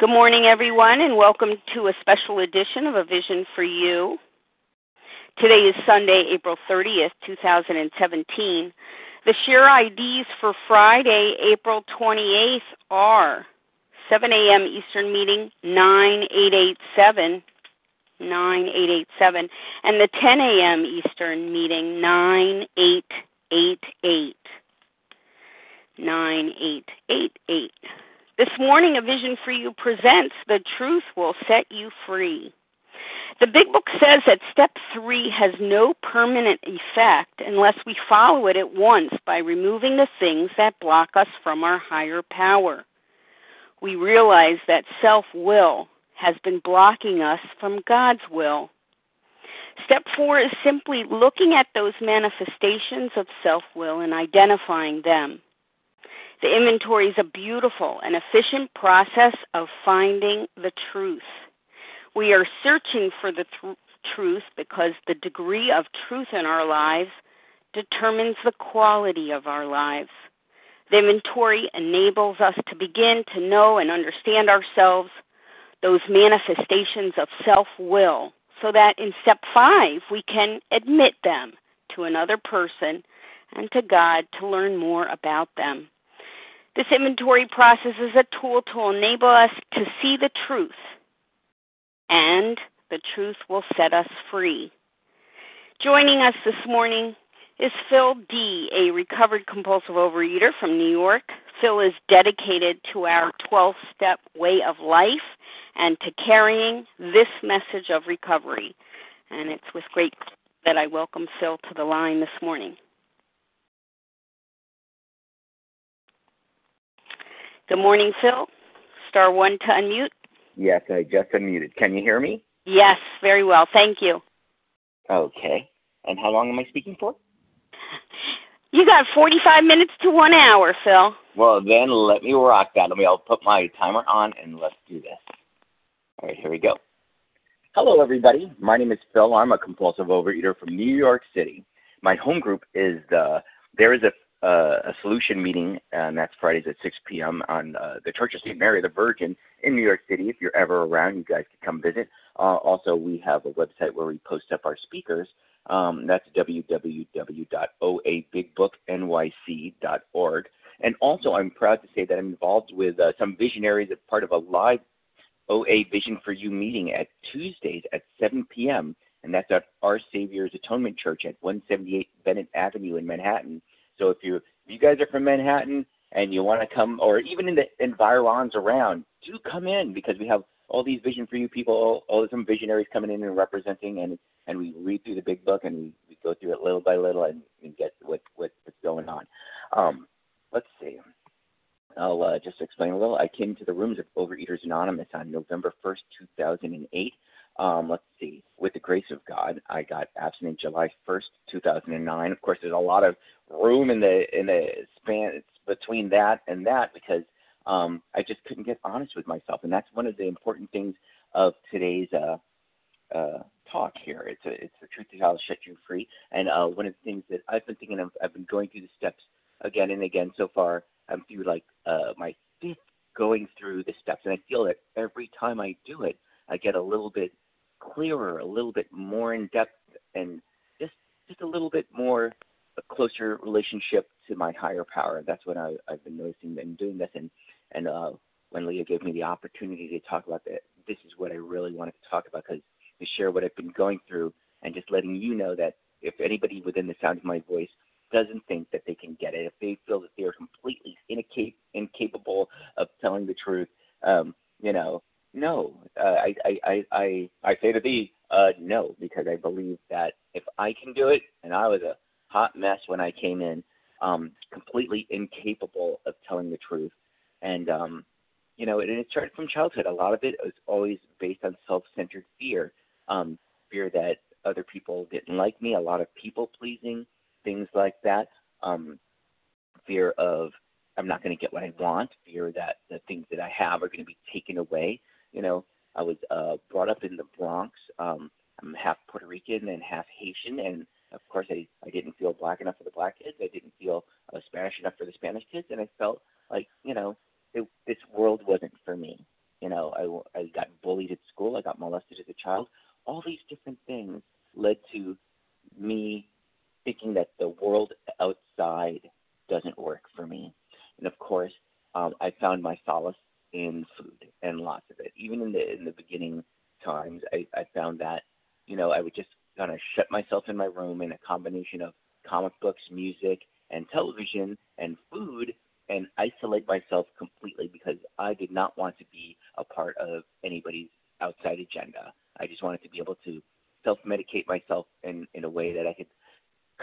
Good morning, everyone, and welcome to a special edition of A Vision for You. Today is Sunday, April 30th, 2017. The share IDs for Friday, April 28th are 7 a.m. Eastern Meeting 9887, 9887, and the 10 a.m. Eastern Meeting 9888. 9888. This morning, A Vision for You presents The Truth Will Set You Free. The Big Book says that step three has no permanent effect unless we follow it at once by removing the things that block us from our higher power. We realize that self will has been blocking us from God's will. Step four is simply looking at those manifestations of self will and identifying them. The inventory is a beautiful and efficient process of finding the truth. We are searching for the th- truth because the degree of truth in our lives determines the quality of our lives. The inventory enables us to begin to know and understand ourselves, those manifestations of self will, so that in step five we can admit them to another person and to God to learn more about them. This inventory process is a tool to enable us to see the truth, and the truth will set us free. Joining us this morning is Phil D., a recovered compulsive overeater from New York. Phil is dedicated to our 12 step way of life and to carrying this message of recovery. And it's with great that I welcome Phil to the line this morning. Good morning, Phil. Star one to unmute. Yes, I just unmuted. Can you hear me? Yes, very well. Thank you. Okay. And how long am I speaking for? You got 45 minutes to one hour, Phil. Well, then let me rock that. Let me. I'll put my timer on and let's do this. All right, here we go. Hello, everybody. My name is Phil. I'm a compulsive overeater from New York City. My home group is the There is a uh, a solution meeting, and that's Fridays at 6 p.m. on uh, the Church of St. Mary the Virgin in New York City. If you're ever around, you guys can come visit. Uh, also, we have a website where we post up our speakers. Um, that's www.oabigbooknyc.org. And also, I'm proud to say that I'm involved with uh, some visionaries as part of a live OA Vision for You meeting at Tuesdays at 7 p.m. And that's at Our Savior's Atonement Church at 178 Bennett Avenue in Manhattan. So if you if you guys are from Manhattan and you want to come, or even in the environs around, do come in because we have all these vision for you people, all, all some visionaries coming in and representing, and and we read through the big book and we, we go through it little by little and, and get what, what what's going on. Um, let's see. I'll uh, just explain a little. I came to the rooms of Overeaters Anonymous on November 1st, 2008. Um, let's see. With the grace of God, I got abstinent July 1st, 2009. Of course, there's a lot of room in the in the span between that and that because um, I just couldn't get honest with myself, and that's one of the important things of today's uh, uh, talk here. It's a, it's the truth that will set you free, and uh, one of the things that I've been thinking of, I've been going through the steps again and again so far. I'm through like uh, my fifth going through the steps, and I feel that every time I do it, I get a little bit clearer, a little bit more in depth, and just just a little bit more a closer relationship to my higher power. That's what I, I've been noticing and doing this. And and uh, when Leah gave me the opportunity to talk about that, this is what I really wanted to talk about because to share what I've been going through and just letting you know that if anybody within the sound of my voice doesn't think that they can get it, if they feel that they are completely incap- incapable of telling the truth, um, you know, no, uh, I, I, I, I, say to thee, uh, no, because I believe that if I can do it, and I was a hot mess when I came in, um, completely incapable of telling the truth, and um, you know, and it started from childhood. A lot of it was always based on self-centered fear, um, fear that other people didn't like me, a lot of people pleasing, things like that, um, fear of I'm not going to get what I want, fear that the things that I have are going to be taken away. You know, I was uh, brought up in the Bronx. Um, I'm half Puerto Rican and half Haitian, and of course, I, I didn't feel black enough for the black kids. I didn't feel uh, Spanish enough for the Spanish kids, and I felt like you know it, this world wasn't for me. You know, I, I got bullied at school. I got molested as a child. All these different things led to me thinking that the world outside doesn't work for me. And of course, um, I found my solace in food and lots of. Even in the in the beginning times, I, I found that you know I would just kind of shut myself in my room in a combination of comic books, music, and television and food, and isolate myself completely because I did not want to be a part of anybody's outside agenda. I just wanted to be able to self medicate myself in in a way that I could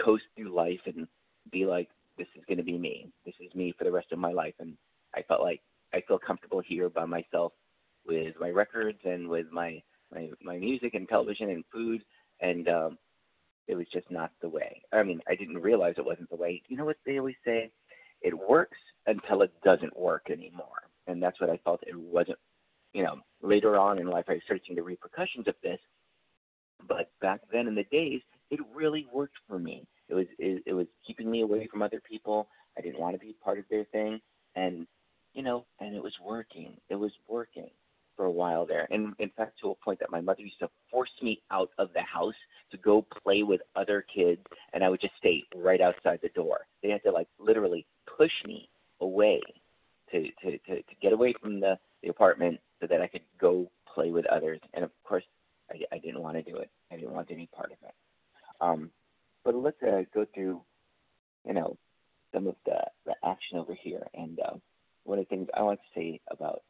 coast through life and be like, this is going to be me. This is me for the rest of my life. And I felt like I feel comfortable here by myself with my records and with my my my music and television and food and um it was just not the way. I mean, I didn't realize it wasn't the way. You know what they always say? It works until it doesn't work anymore. And that's what I felt it wasn't you know, later on in life I started seeing the repercussions of this. But back then in the days, it really worked for me. It was it, it was keeping me away from other people. I didn't want to be part of their thing, and you know, and it was working. It was working for a while there, and in fact, to a point that my mother used to force me out of the house to go play with other kids, and I would just stay right outside the door. They had to like literally push me away to to to, to get away from the the apartment so that I could go play with others. And of course, I, I didn't want to do it. I didn't want any part of it. Um, but let's uh, go through, you know, some of the, the action over here. And uh, one of the things I want to say about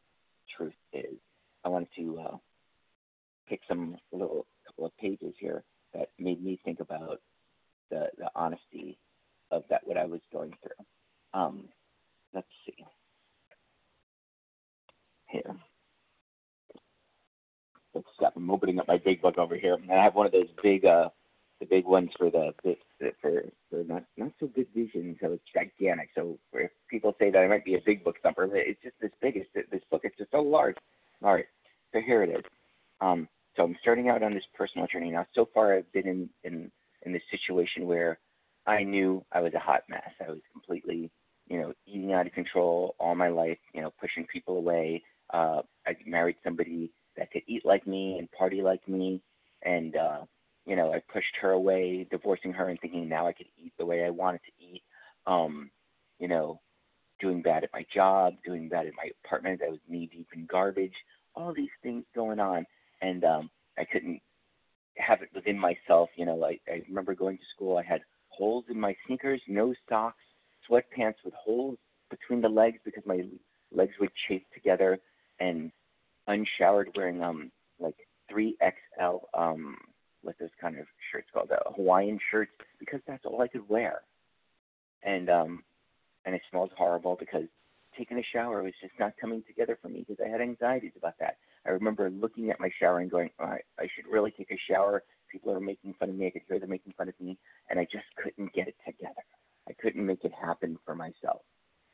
truth is I wanted to uh, pick some little couple of pages here that made me think about the, the honesty of that what I was going through. Um, let's see. Here. Let's stop. I'm opening up my big book over here, and I have one of those big uh, the big ones for the for for not not so good vision, so it's gigantic. So if people say that I might be a big book thumper, it's just this big. It's this book. It's just so large. All right, so here it is. Um, so I'm starting out on this personal journey now. So far, I've been in in in this situation where I knew I was a hot mess. I was completely, you know, eating out of control all my life. You know, pushing people away. Uh, I married somebody that could eat like me and party like me, and uh, you know, I pushed her away, divorcing her and thinking now I could eat the way I wanted to eat. Um, you know, doing bad at my job, doing bad at my apartment. I was knee deep in garbage. All these things going on, and um, I couldn't have it within myself. You know, I, I remember going to school. I had holes in my sneakers, no socks, sweatpants with holes between the legs because my legs would chafe together, and unshowered, wearing um like three XL um with those kind of shirts called uh, Hawaiian shirts because that's all I could wear. And um and it smelled horrible because taking a shower was just not coming together for me because I had anxieties about that. I remember looking at my shower and going, all right, I should really take a shower. People are making fun of me. I could hear them making fun of me, and I just couldn't get it together. I couldn't make it happen for myself.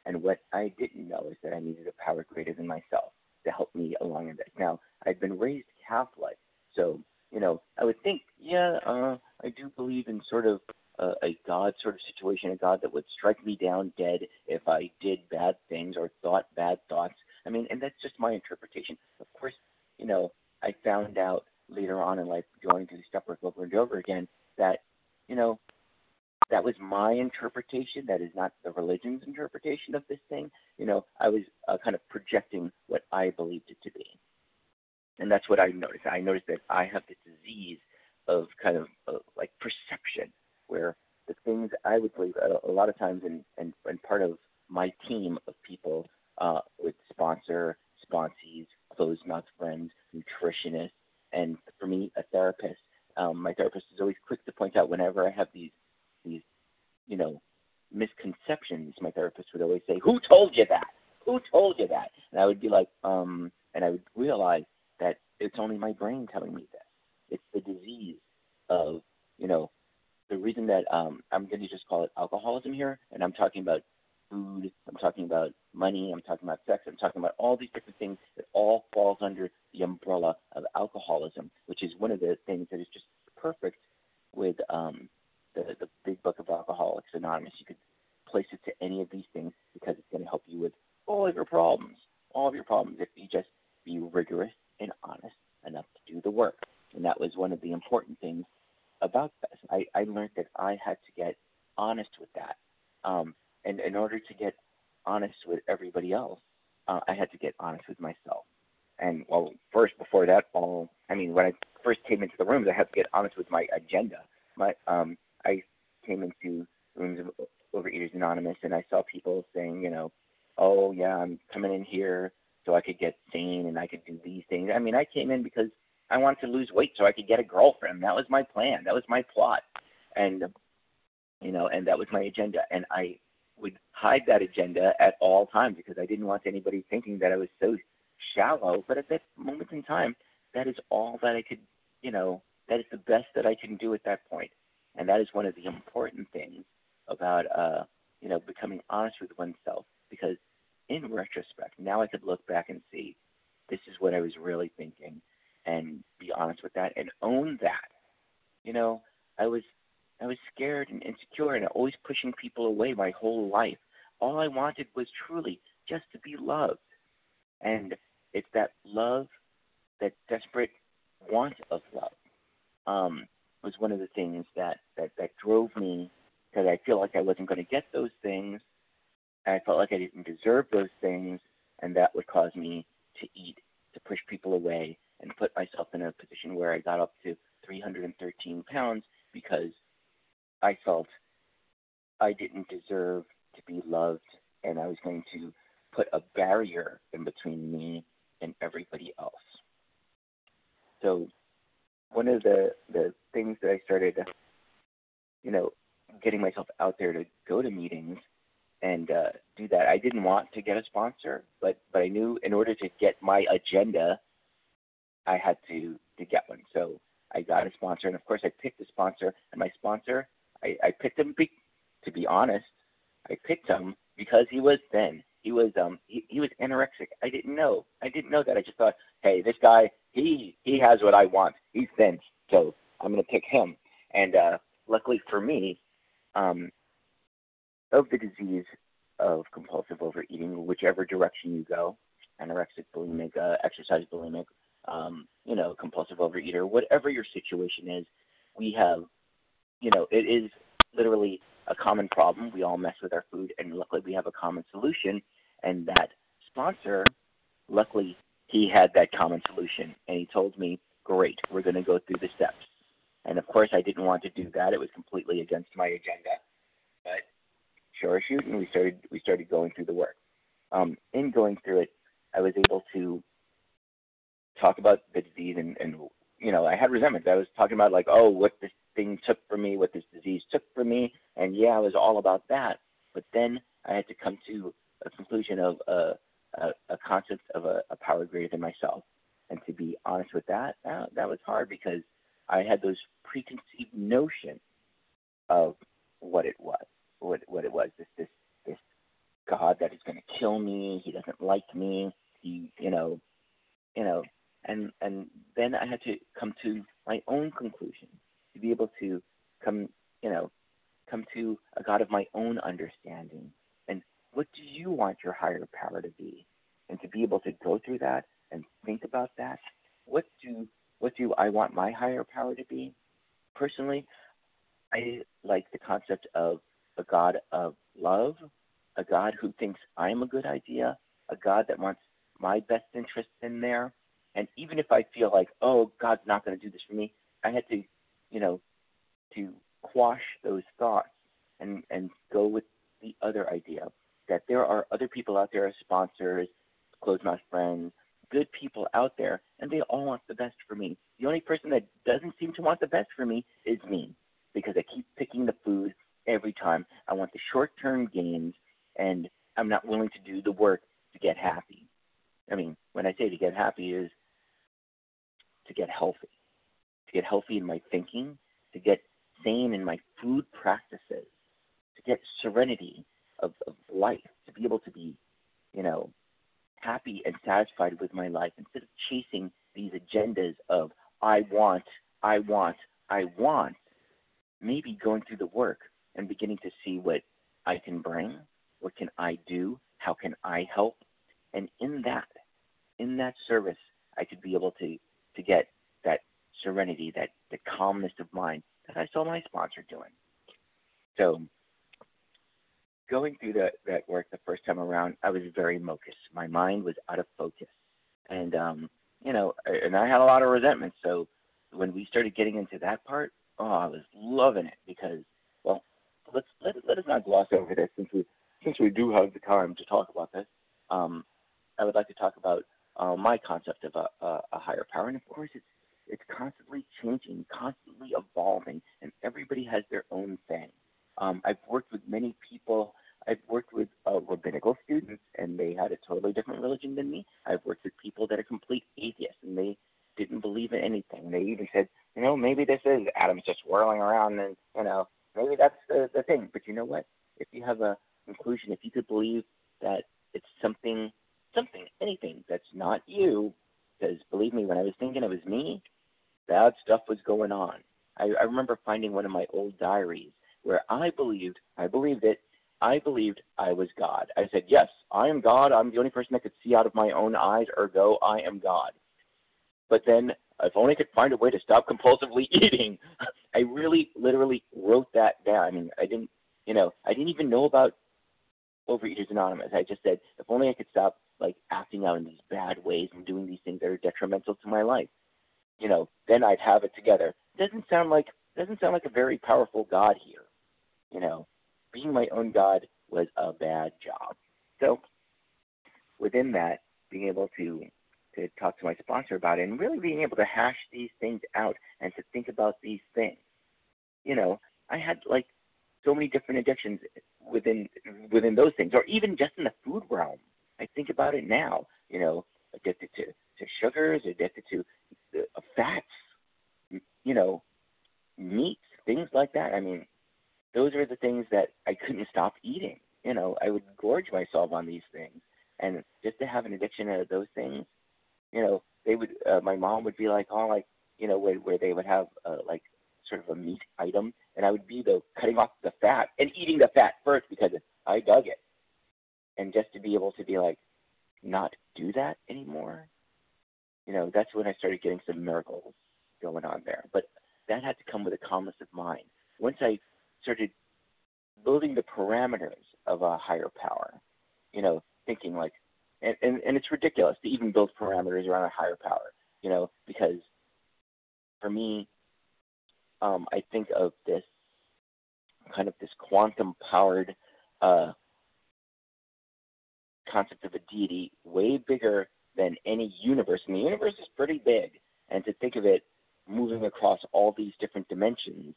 And what I didn't know is that I needed a power greater than myself to help me along in this. Now, I'd been raised Catholic, so you know, I would think, yeah, uh, I do believe in sort of uh, a God sort of situation, a God that would strike me down dead if I did bad things or thought bad thoughts. I mean, and that's just my interpretation. Of course, you know, I found out later on in life, going through work over and over again, that, you know, that was my interpretation. That is not the religion's interpretation of this thing. You know, I was uh, kind of projecting what I believed it to be and that's what I noticed. I noticed that I have this disease of kind of uh, like perception, where the things I would believe a, a lot of times, and, and and part of my team of people uh, would sponsor sponsees, closed mouth friends, nutritionists, and for me, a therapist. Um, my therapist is always quick to point out whenever I have these these you know misconceptions. My therapist would always say, "Who told you that? Who told you that?" And I would be like, um, and I would realize that it's only my brain telling me this. It's the disease of, you know, the reason that um, I'm going to just call it alcoholism here, and I'm talking about food, I'm talking about money, I'm talking about sex, I'm talking about all these different things that all falls under the umbrella of alcoholism, which is one of the things that is just perfect with um, the, the big book of Alcoholics Anonymous. You could place it to any of these things because it's going to help you with all of your problems, all of your problems if you just be rigorous and honest enough to do the work. And that was one of the important things about this. I, I learned that I had to get honest with that. Um, and in order to get honest with everybody else, uh, I had to get honest with myself. And well, first before that, all I mean, when I first came into the rooms, I had to get honest with my agenda. My um, I came into rooms of Overeaters Anonymous, and I saw people saying, you know, oh yeah, I'm coming in here so I could get sane and I could do these things. I mean, I came in because I wanted to lose weight so I could get a girlfriend. That was my plan. That was my plot, and you know, and that was my agenda. And I would hide that agenda at all times because I didn't want anybody thinking that I was so shallow. But at that moment in time, that is all that I could, you know, that is the best that I can do at that point. And that is one of the important things about, uh, you know, becoming honest with oneself. Because in retrospect, now I could look back and see this is what I was really thinking and be honest with that and own that. You know, I was I was scared and insecure and always pushing people away my whole life. All I wanted was truly just to be loved. And it's that love, that desperate want of love, um, was one of the things that, that, that drove me because I feel like I wasn't going to get those things. I felt like I didn't deserve those things, and that would cause me to eat, to push people away, and put myself in a position where I got up to 313 pounds because I felt I didn't deserve to be loved, and I was going to put a barrier in between me and everybody else. So, one of the the things that I started, you know, getting myself out there to go to meetings and uh, do that. I didn't want to get a sponsor, but but I knew in order to get my agenda, I had to to get one. So I got a sponsor, and of course I picked a sponsor, and my sponsor I, I picked him be, to be honest. I picked him because he was thin. He was um he, he was anorexic. I didn't know. I didn't know that. I just thought, hey, this guy he he has what I want. He's thin, so I'm gonna pick him. And uh, luckily for me, um, of the disease of compulsive overeating, whichever direction you go, anorexic, bulimic, uh, exercise bulimic, um, you know, compulsive overeater, whatever your situation is, we have you know, it is literally a common problem. We all mess with our food, and luckily we have a common solution. And that sponsor, luckily, he had that common solution, and he told me, "Great, we're going to go through the steps." And of course, I didn't want to do that; it was completely against my agenda. But sure as shooting, we started we started going through the work. Um, in going through it, I was able to talk about the disease and, and you know, I had resentment. I was talking about like, oh, what this thing took from me, what this disease took from me, and yeah, I was all about that. But then I had to come to a conclusion of a, a, a concept of a, a power greater than myself. And to be honest with that, that, that was hard because I had those preconceived notions of what it was, what what it was. This this this God that is going to kill me. He doesn't like me. He you know, you know, and and then I had to come to my own conclusion to be able to come, you know, come to a God of my own understanding. And what do you want your higher power to be? And to be able to go through that and think about that. What do what do I want my higher power to be? Personally, I like the concept of a God of love, a God who thinks I'm a good idea, a God that wants my best interests in there. And even if I feel like, oh, God's not going to do this for me, I had to you know, to quash those thoughts and, and go with the other idea that there are other people out there as sponsors, closed mouth friends, good people out there, and they all want the best for me. The only person that doesn't seem to want the best for me is me because I keep picking the food every time. I want the short term gains, and I'm not willing to do the work to get happy. I mean, when I say to get happy, is to get healthy to get healthy in my thinking, to get sane in my food practices, to get serenity of, of life, to be able to be, you know, happy and satisfied with my life instead of chasing these agendas of I want, I want, I want. Maybe going through the work and beginning to see what I can bring, what can I do, how can I help, and in that, in that service I could be able to to get that serenity, that the calmness of mind that I saw my sponsor doing. So going through that that work the first time around, I was very mocus. My mind was out of focus, and um, you know, and I had a lot of resentment. So when we started getting into that part, oh, I was loving it because, well, let's let let us not gloss over this since we since we do have the time to talk about this. Um, I would like to talk about uh, my concept of a, a, a higher power, and of course, it's it's constantly changing, constantly evolving, and everybody has their own thing. Um, I've worked with many people. I've worked with uh, rabbinical students, and they had a totally different religion than me. I've worked with people that are complete atheists, and they didn't believe in anything. They even said, you know, maybe this is atoms just whirling around, and you know, maybe that's the, the thing. But you know what? If you have a conclusion, if you could believe that it's something, something, anything that's not you, because believe me, when I was thinking it was me, bad stuff was going on. I, I remember finding one of my old diaries where I believed, I believed it, I believed I was God. I said, Yes, I am God. I'm the only person that could see out of my own eyes, ergo, I am God. But then, if only I could find a way to stop compulsively eating, I really, literally wrote that down. I mean, I didn't, you know, I didn't even know about Overeaters Anonymous. I just said, if only I could stop, like, acting out in these bad ways and doing these things that are detrimental to my life you know, then I'd have it together. Doesn't sound like doesn't sound like a very powerful God here. You know, being my own God was a bad job. So within that, being able to to talk to my sponsor about it and really being able to hash these things out and to think about these things. You know, I had like so many different addictions within within those things, or even just in the food realm. I think about it now. You know, addicted to to sugars, addicted to uh, fats, you know, meats, things like that. I mean, those are the things that I couldn't stop eating. You know, I would gorge myself on these things, and just to have an addiction to those things, you know, they would. Uh, my mom would be like, oh, like, you know, where where they would have uh, like sort of a meat item, and I would be the cutting off the fat and eating the fat first because I dug it, and just to be able to be like, not do that anymore you know, that's when I started getting some miracles going on there. But that had to come with a calmness of mind. Once I started building the parameters of a higher power, you know, thinking like, and, and, and it's ridiculous to even build parameters around a higher power, you know, because for me, um, I think of this kind of this quantum powered uh, concept of a deity way bigger than any universe. And the universe is pretty big. And to think of it moving across all these different dimensions,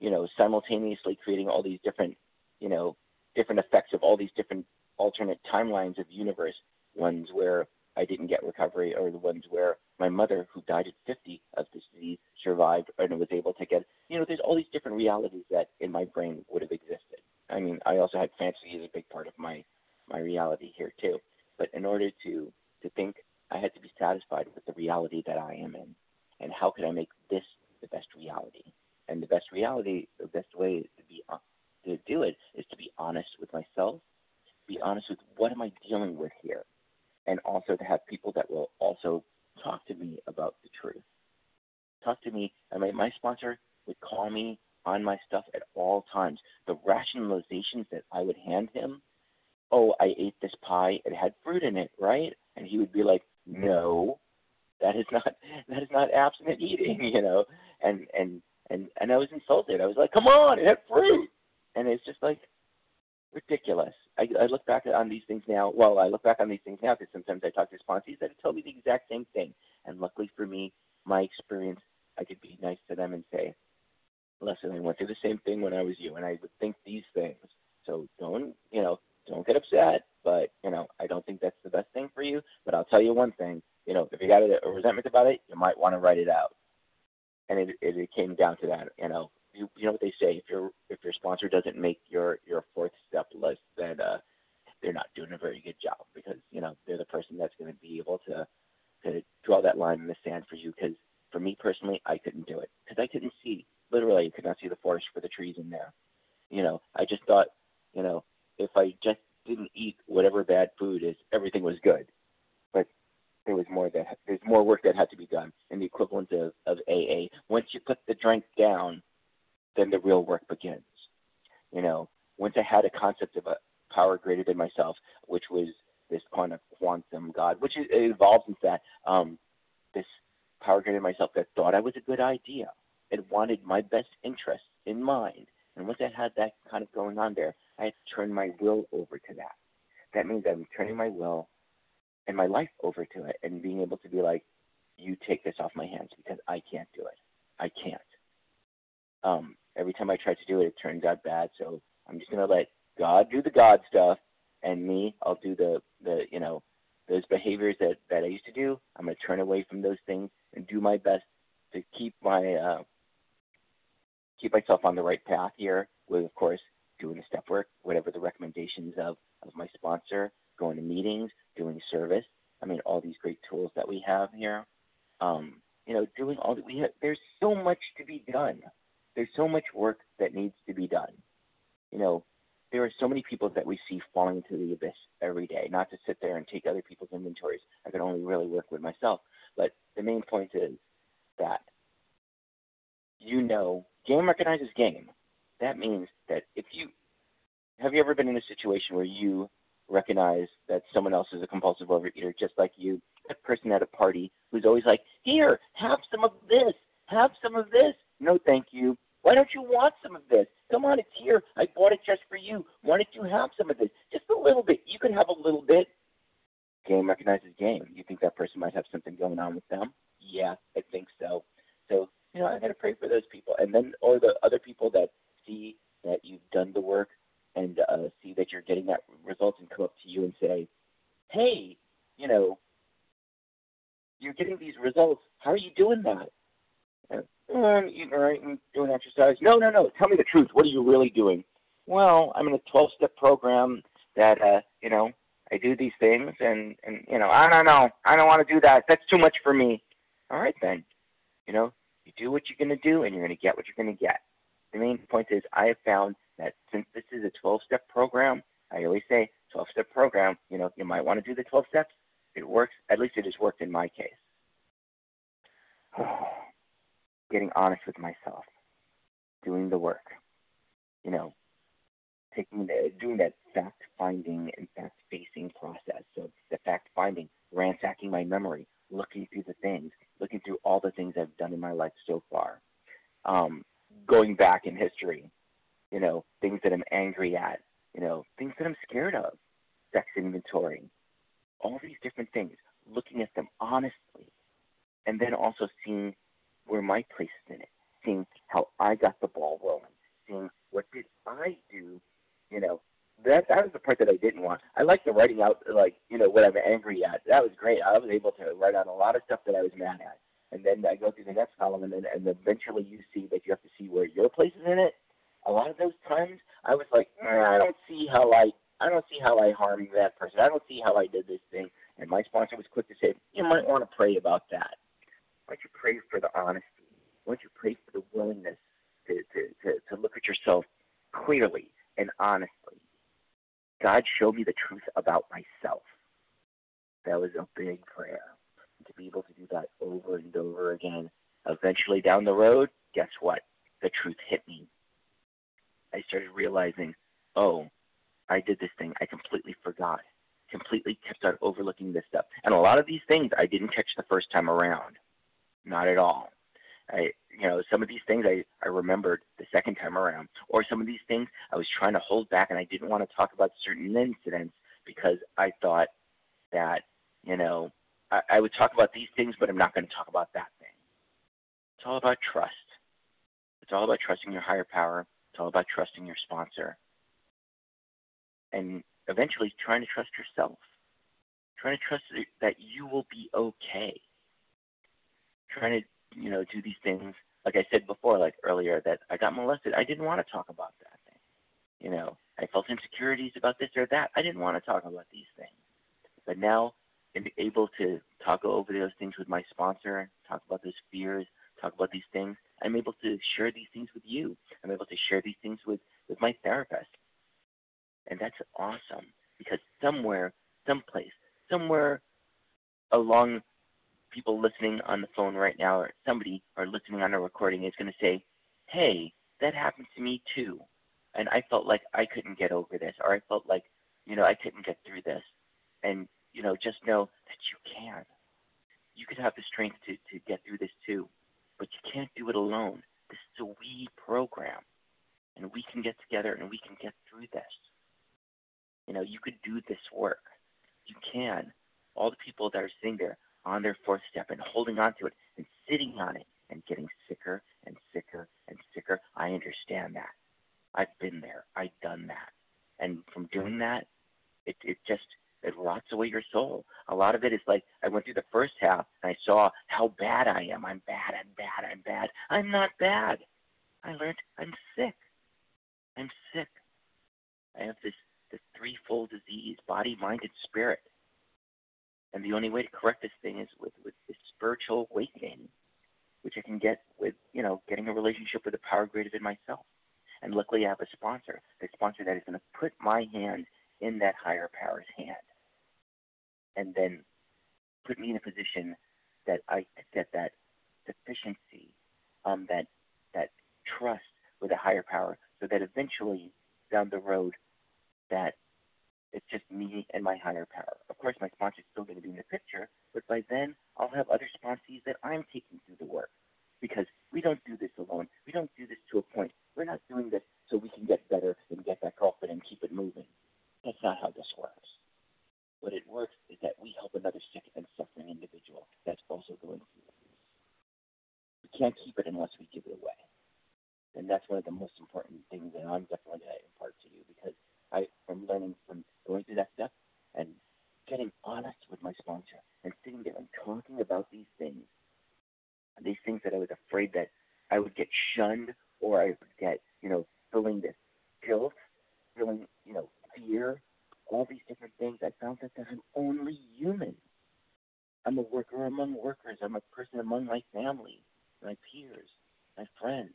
you know, simultaneously creating all these different, you know, different effects of all these different alternate timelines of universe, ones where I didn't get recovery, or the ones where my mother, who died at 50 of this disease, survived and was able to get. You know, there's all these different realities that in my brain would have existed. I mean, I also had fantasy as a big part of my my reality here too. But in order to to think I had to be satisfied with the reality that I am in, and how could I make this the best reality? And the best reality, the best way to be uh, to do it is to be honest with myself, be honest with what am I dealing with here, and also to have people that will also talk to me about the truth. Talk to me. I mean, my sponsor would call me on my stuff at all times. The rationalizations that I would hand him oh, I ate this pie. It had fruit in it, right? And he would be like, mm-hmm. no, that is not that is not abstinent eating, you know. And and and and I was insulted. I was like, come on, it had fruit, and it's just like ridiculous. I, I look back on these things now. Well, I look back on these things now because sometimes I talk to sponsees that tell me the exact same thing. And luckily for me, my experience, I could be nice to them and say, listen, I went through the same thing when I was you, and I would think these things. So don't, you know, don't get upset, but you know, I don't think that's the best thing for you. But I'll tell you one thing, you know, if you got a, a resentment about it, you might want to write it out. And it, it, it came down to that, you know. You, you know what they say: if your if your sponsor doesn't make your your fourth step list, then uh, they're not doing a very good job because you know they're the person that's going to be able to to draw that line in the sand for you. Because for me personally, I couldn't do it because I couldn't see literally, I could not see the forest for the trees in there. You know, I just thought, you know, if I just didn't eat whatever bad food is, everything was good. But there was more that there's more work that had to be done in the equivalent of, of AA. Once you put the drink down, then the real work begins. You know, once I had a concept of a power greater than myself, which was this kind of quantum God, which is, it evolves into that um, this power greater than myself that thought I was a good idea. It wanted my best interests in mind. And once I had that kind of going on there, I had to turn my will over to that. That means I'm turning my will and my life over to it and being able to be like, you take this off my hands because I can't do it. I can't. Um, every time I try to do it, it turns out bad. So I'm just gonna let God do the God stuff, and me, I'll do the the you know those behaviors that that I used to do. I'm gonna turn away from those things and do my best to keep my uh, keep myself on the right path here. With of course doing the step work, whatever the recommendations of of my sponsor, going to meetings, doing service. I mean, all these great tools that we have here. Um, you know, doing all that we have. There's so much to be done. There's so much work that needs to be done. You know, there are so many people that we see falling into the abyss every day. Not to sit there and take other people's inventories. I can only really work with myself. But the main point is that you know, game recognizes game. That means that if you have you ever been in a situation where you recognize that someone else is a compulsive overeater just like you? That person at a party who's always like, Here, have some of this, have some of this. No, thank you. Why don't you want some of this? Come on, it's here. I bought it just for you. Why don't you have some of this? Just a little bit. You can have a little bit. Game recognizes game. You think that person might have something going on with them? Yeah, I think so. So, you know, I gotta pray for those people. And then or the other people that see that you've done the work and uh, see that you're getting that results and come up to you and say, Hey, you know, you're getting these results. How are you doing that? oh, I'm eating right and doing exercise. No, no, no. Tell me the truth. What are you really doing? Well, I'm in a 12 step program that, uh, you know, I do these things and, and, you know, I don't know. I don't want to do that. That's too much for me. All right, then. You know, you do what you're going to do and you're going to get what you're going to get. The main point is I have found that since this is a 12 step program, I always say 12 step program, you know, you might want to do the 12 steps. It works. At least it has worked in my case. getting honest with myself, doing the work, you know, taking the, doing that fact finding and fact facing process. So the fact finding, ransacking my memory, looking through the things, looking through all the things I've done in my life so far, um, going back in history, you know, things that I'm angry at, you know, things that I'm scared of, sex inventory, all these different things, looking at them honestly, and then also seeing where my place is in it, seeing how I got the ball rolling, seeing what did I do, you know. That that was the part that I didn't want. I like the writing out like, you know, what I'm angry at. That was great. I was able to write out a lot of stuff that I was mad at. And then I go through the next column and then and eventually you see that you have to see where your place is in it. A lot of those times I was like, mm, I don't see how I I don't see how I harmed that person. I don't see how I did this thing. And my sponsor was quick to say, you might want to pray about that. Why don't you pray for the honesty? Why don't you pray for the willingness to, to, to, to look at yourself clearly and honestly? God showed me the truth about myself. That was a big prayer. Be able to do that over and over again. Eventually down the road, guess what? The truth hit me. I started realizing, oh, I did this thing. I completely forgot. Completely kept on overlooking this stuff. And a lot of these things I didn't catch the first time around. Not at all. I, you know, some of these things I, I remembered the second time around, or some of these things I was trying to hold back and I didn't want to talk about certain incidents because I thought that, you know, I, I would talk about these things, but I'm not going to talk about that thing. It's all about trust. It's all about trusting your higher power. It's all about trusting your sponsor. And eventually trying to trust yourself. Trying to trust that you will be okay trying to you know do these things like I said before, like earlier, that I got molested. I didn't want to talk about that thing. You know, I felt insecurities about this or that. I didn't want to talk about these things. But now I'm able to talk over those things with my sponsor, talk about those fears, talk about these things. I'm able to share these things with you. I'm able to share these things with, with my therapist. And that's awesome because somewhere, someplace, somewhere along people listening on the phone right now, or somebody or listening on a recording is going to say, "Hey, that happened to me too," and I felt like I couldn't get over this, or I felt like, you know, I couldn't get through this, and you know, just know that you can. You could have the strength to to get through this too, but you can't do it alone. This is a we program, and we can get together and we can get through this. You know, you could do this work. You can. All the people that are sitting there on their fourth step and holding on to it and sitting on it and getting sicker and sicker and sicker. I understand that. I've been there. I've done that. And from doing that, it it just it rots away your soul. A lot of it is like I went through the first half and I saw how bad I am. I'm bad, I'm bad, I'm bad. I'm not bad. I learned I'm sick. I'm sick. I have this this threefold disease, body, mind, and spirit. And the only way to correct this thing is with, with this spiritual awakening, which I can get with, you know, getting a relationship with the power greater than myself. And luckily I have a sponsor, a sponsor that is going to put my hand in that higher power's hand. And then put me in a position that I get that sufficiency, um, that that trust with a higher power, so that eventually down the road that it's just me and my higher power. Of course, my sponsor is still going to be in the picture, but by then I'll have other sponsees that I'm taking through the work. Because we don't do this alone. We don't do this to a point. We're not doing this so we can get better and get back off and keep it moving. That's not how this works. What it works is that we help another sick and suffering individual that's also going through this. We can't keep it unless we give it away. And that's one of the most important things that I'm definitely going to impart to you because I am learning from going through that stuff and getting honest with my sponsor and sitting there and talking about these things, these things that I was afraid that I would get shunned or I would get, you know, feeling this guilt, feeling, you know, fear, all these different things. I found that, that I'm only human. I'm a worker among workers. I'm a person among my family, my peers, my friends.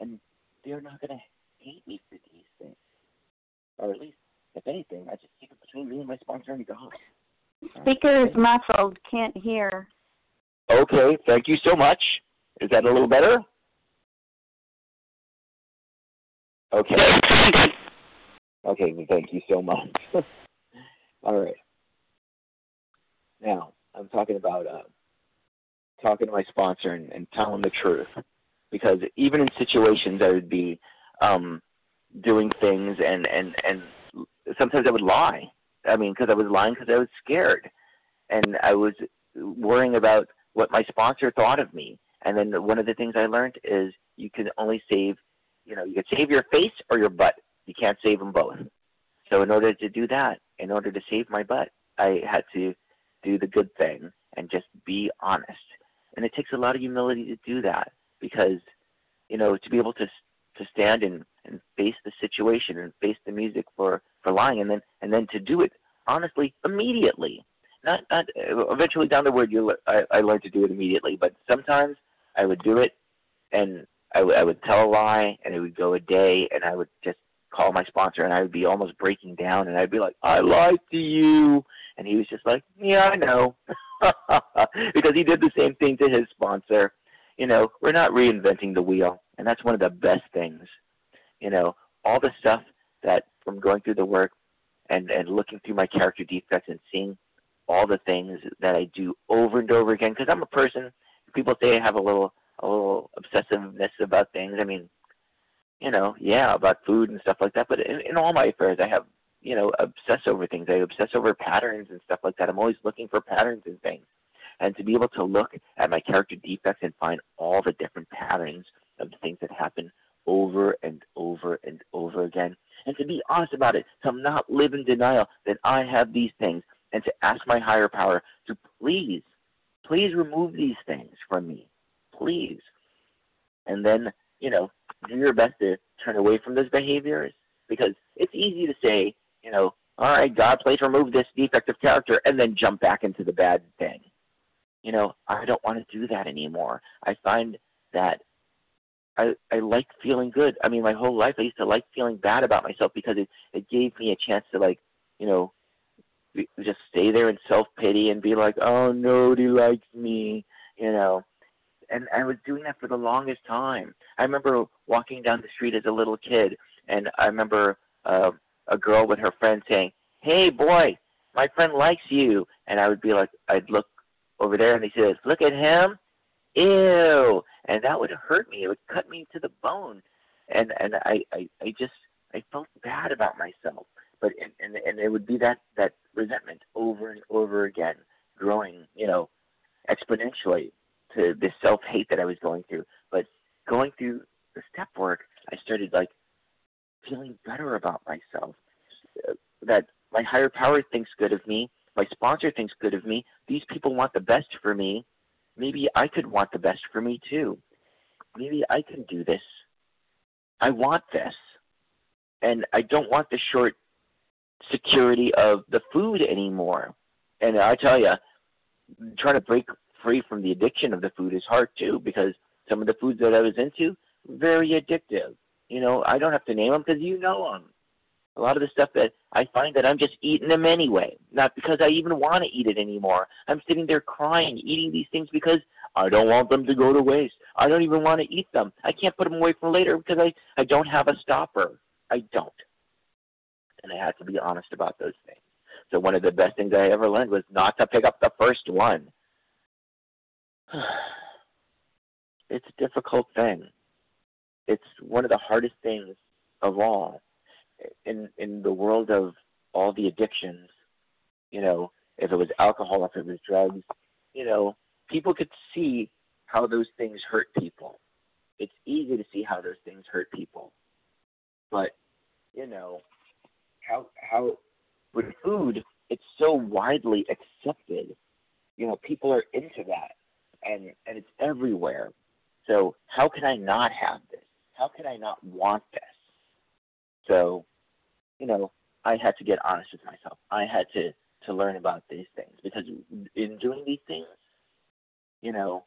And they're not going to hate me for these things. Or at least if anything, I just keep it between me and my sponsor and God. Speaker is muffled. Can't hear. Okay, thank you so much. Is that a little better? Okay. Okay, thank you so much. All right. Now, I'm talking about uh, talking to my sponsor and, and telling the truth. Because even in situations I would be um, doing things and, and, and sometimes I would lie. I mean, because I was lying because I was scared, and I was worrying about what my sponsor thought of me. And then one of the things I learned is you can only save, you know, you can save your face or your butt. You can't save them both. So in order to do that, in order to save my butt, I had to do the good thing and just be honest. And it takes a lot of humility to do that because, you know, to be able to to stand and and face the situation and face the music for for lying and then and then to do it honestly immediately not not uh, eventually down the road you I, I learned to do it immediately but sometimes I would do it and I, w- I would tell a lie and it would go a day and I would just call my sponsor and I would be almost breaking down and I'd be like I lied to you and he was just like yeah I know because he did the same thing to his sponsor you know we're not reinventing the wheel and that's one of the best things you know, all the stuff that from going through the work and and looking through my character defects and seeing all the things that I do over and over again because I'm a person. People say I have a little a little obsessiveness about things. I mean, you know, yeah, about food and stuff like that. But in, in all my affairs, I have you know obsess over things. I obsess over patterns and stuff like that. I'm always looking for patterns and things. And to be able to look at my character defects and find all the different patterns of the things that happen over and over and over again. And to be honest about it, to not live in denial that I have these things, and to ask my higher power to please, please remove these things from me. Please. And then, you know, do your best to turn away from those behaviors. Because it's easy to say, you know, all right, God, please remove this defective character, and then jump back into the bad thing. You know, I don't want to do that anymore. I find that I I like feeling good. I mean, my whole life I used to like feeling bad about myself because it it gave me a chance to like, you know, just stay there in self pity and be like, oh nobody likes me, you know. And I was doing that for the longest time. I remember walking down the street as a little kid, and I remember uh, a girl with her friend saying, "Hey boy, my friend likes you," and I would be like, I'd look over there, and he says, "Look at him." Ew, and that would hurt me. It would cut me to the bone, and and I I, I just I felt bad about myself but and, and and it would be that that resentment over and over again, growing, you know, exponentially to this self hate that I was going through. But going through the step work, I started like feeling better about myself. That my higher power thinks good of me. My sponsor thinks good of me. These people want the best for me. Maybe I could want the best for me too. Maybe I can do this. I want this. And I don't want the short security of the food anymore. And I tell you, trying to break free from the addiction of the food is hard too because some of the foods that I was into very addictive. You know, I don't have to name them because you know them. A lot of the stuff that I find that I'm just eating them anyway, not because I even want to eat it anymore. I'm sitting there crying, eating these things because I don't want them to go to waste. I don't even want to eat them. I can't put them away for later because I I don't have a stopper. I don't and I had to be honest about those things. So one of the best things I ever learned was not to pick up the first one. it's a difficult thing. It's one of the hardest things of all. In in the world of all the addictions, you know, if it was alcohol, if it was drugs, you know, people could see how those things hurt people. It's easy to see how those things hurt people. But, you know, how how with food it's so widely accepted. You know, people are into that, and and it's everywhere. So how can I not have this? How can I not want this? So, you know, I had to get honest with myself. I had to to learn about these things because in doing these things, you know,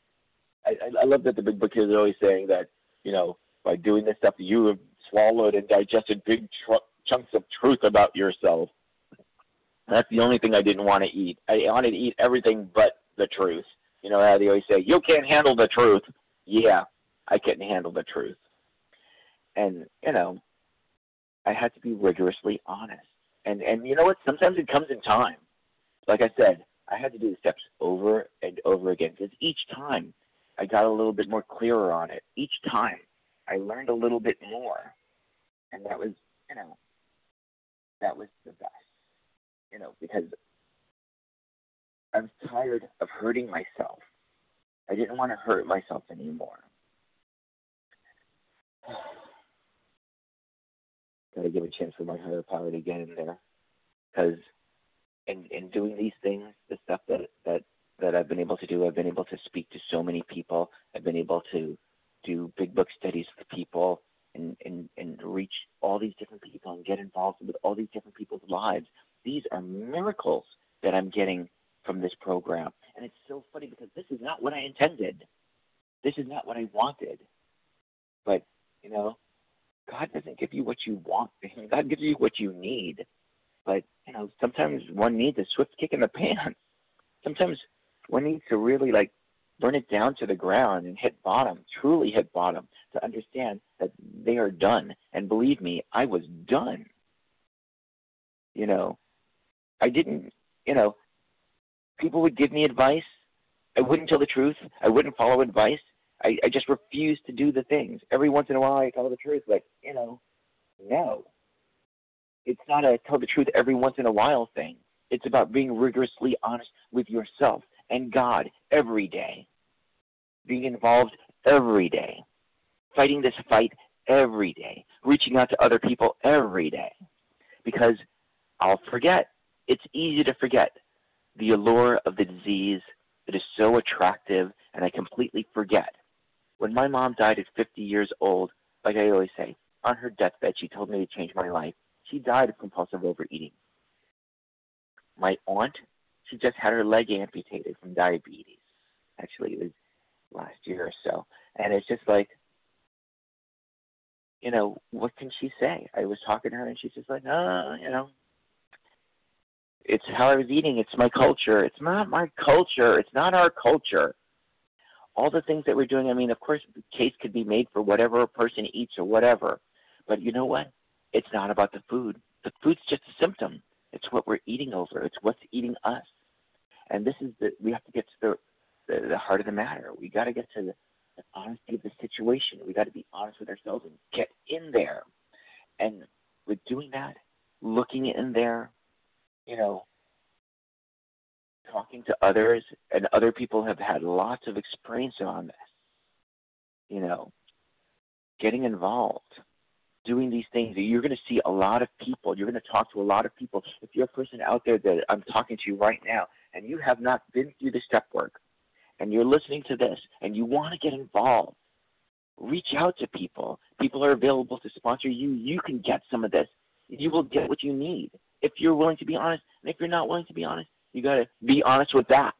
I, I love that the big book is always saying that you know by doing this stuff you have swallowed and digested big tr- chunks of truth about yourself. That's the only thing I didn't want to eat. I wanted to eat everything but the truth. You know how they always say, "You can't handle the truth." Yeah, I couldn't handle the truth, and you know, I had to be rigorously honest. And and you know what? Sometimes it comes in time. Like I said, I had to do the steps over and over again because each time I got a little bit more clearer on it. Each time I learned a little bit more, and that was you know that was the best. You know, because I was tired of hurting myself. I didn't want to hurt myself anymore. Got to give a chance for my higher power to get in there, because in in doing these things, the stuff that that that I've been able to do, I've been able to speak to so many people. I've been able to do big book studies with people and, and, and reach all these different people and get involved with all these different people's lives. These are miracles that I'm getting from this program. And it's so funny because this is not what I intended. This is not what I wanted. But, you know, God doesn't give you what you want. God gives you what you need. But, you know, sometimes one needs a swift kick in the pants. Sometimes one needs to really like burn it down to the ground and hit bottom, truly hit bottom, to understand that they are done. And believe me, I was done. You know, I didn't, you know, people would give me advice. I wouldn't tell the truth. I wouldn't follow advice. I, I just refused to do the things. Every once in a while, I tell the truth, but, you know, no. It's not a tell the truth every once in a while thing. It's about being rigorously honest with yourself and God every day, being involved every day, fighting this fight every day, reaching out to other people every day. Because I'll forget. It's easy to forget the allure of the disease that is so attractive, and I completely forget. When my mom died at 50 years old, like I always say, on her deathbed, she told me to change my life. She died of compulsive overeating. My aunt she just had her leg amputated from diabetes. Actually, it was last year or so. And it's just like, you know, what can she say? I was talking to her and she's just like, oh, you know, It's how I was eating. It's my culture. It's not my culture. It's not our culture. All the things that we're doing, I mean, of course, the case could be made for whatever a person eats or whatever. But you know what? It's not about the food. The food's just a symptom. It's what we're eating over. It's what's eating us. And this is the we have to get to the the, the heart of the matter. We got to get to the, the honesty of the situation. We got to be honest with ourselves and get in there. And with doing that, looking in there, you know, talking to others, and other people have had lots of experience on this. You know, getting involved, doing these things. You're going to see a lot of people. You're going to talk to a lot of people. If you're a person out there that I'm talking to right now, and you have not been through the step work, and you're listening to this, and you want to get involved, reach out to people. People are available to sponsor you. You can get some of this. You will get what you need if you're willing to be honest. And if you're not willing to be honest, you got to be honest with that.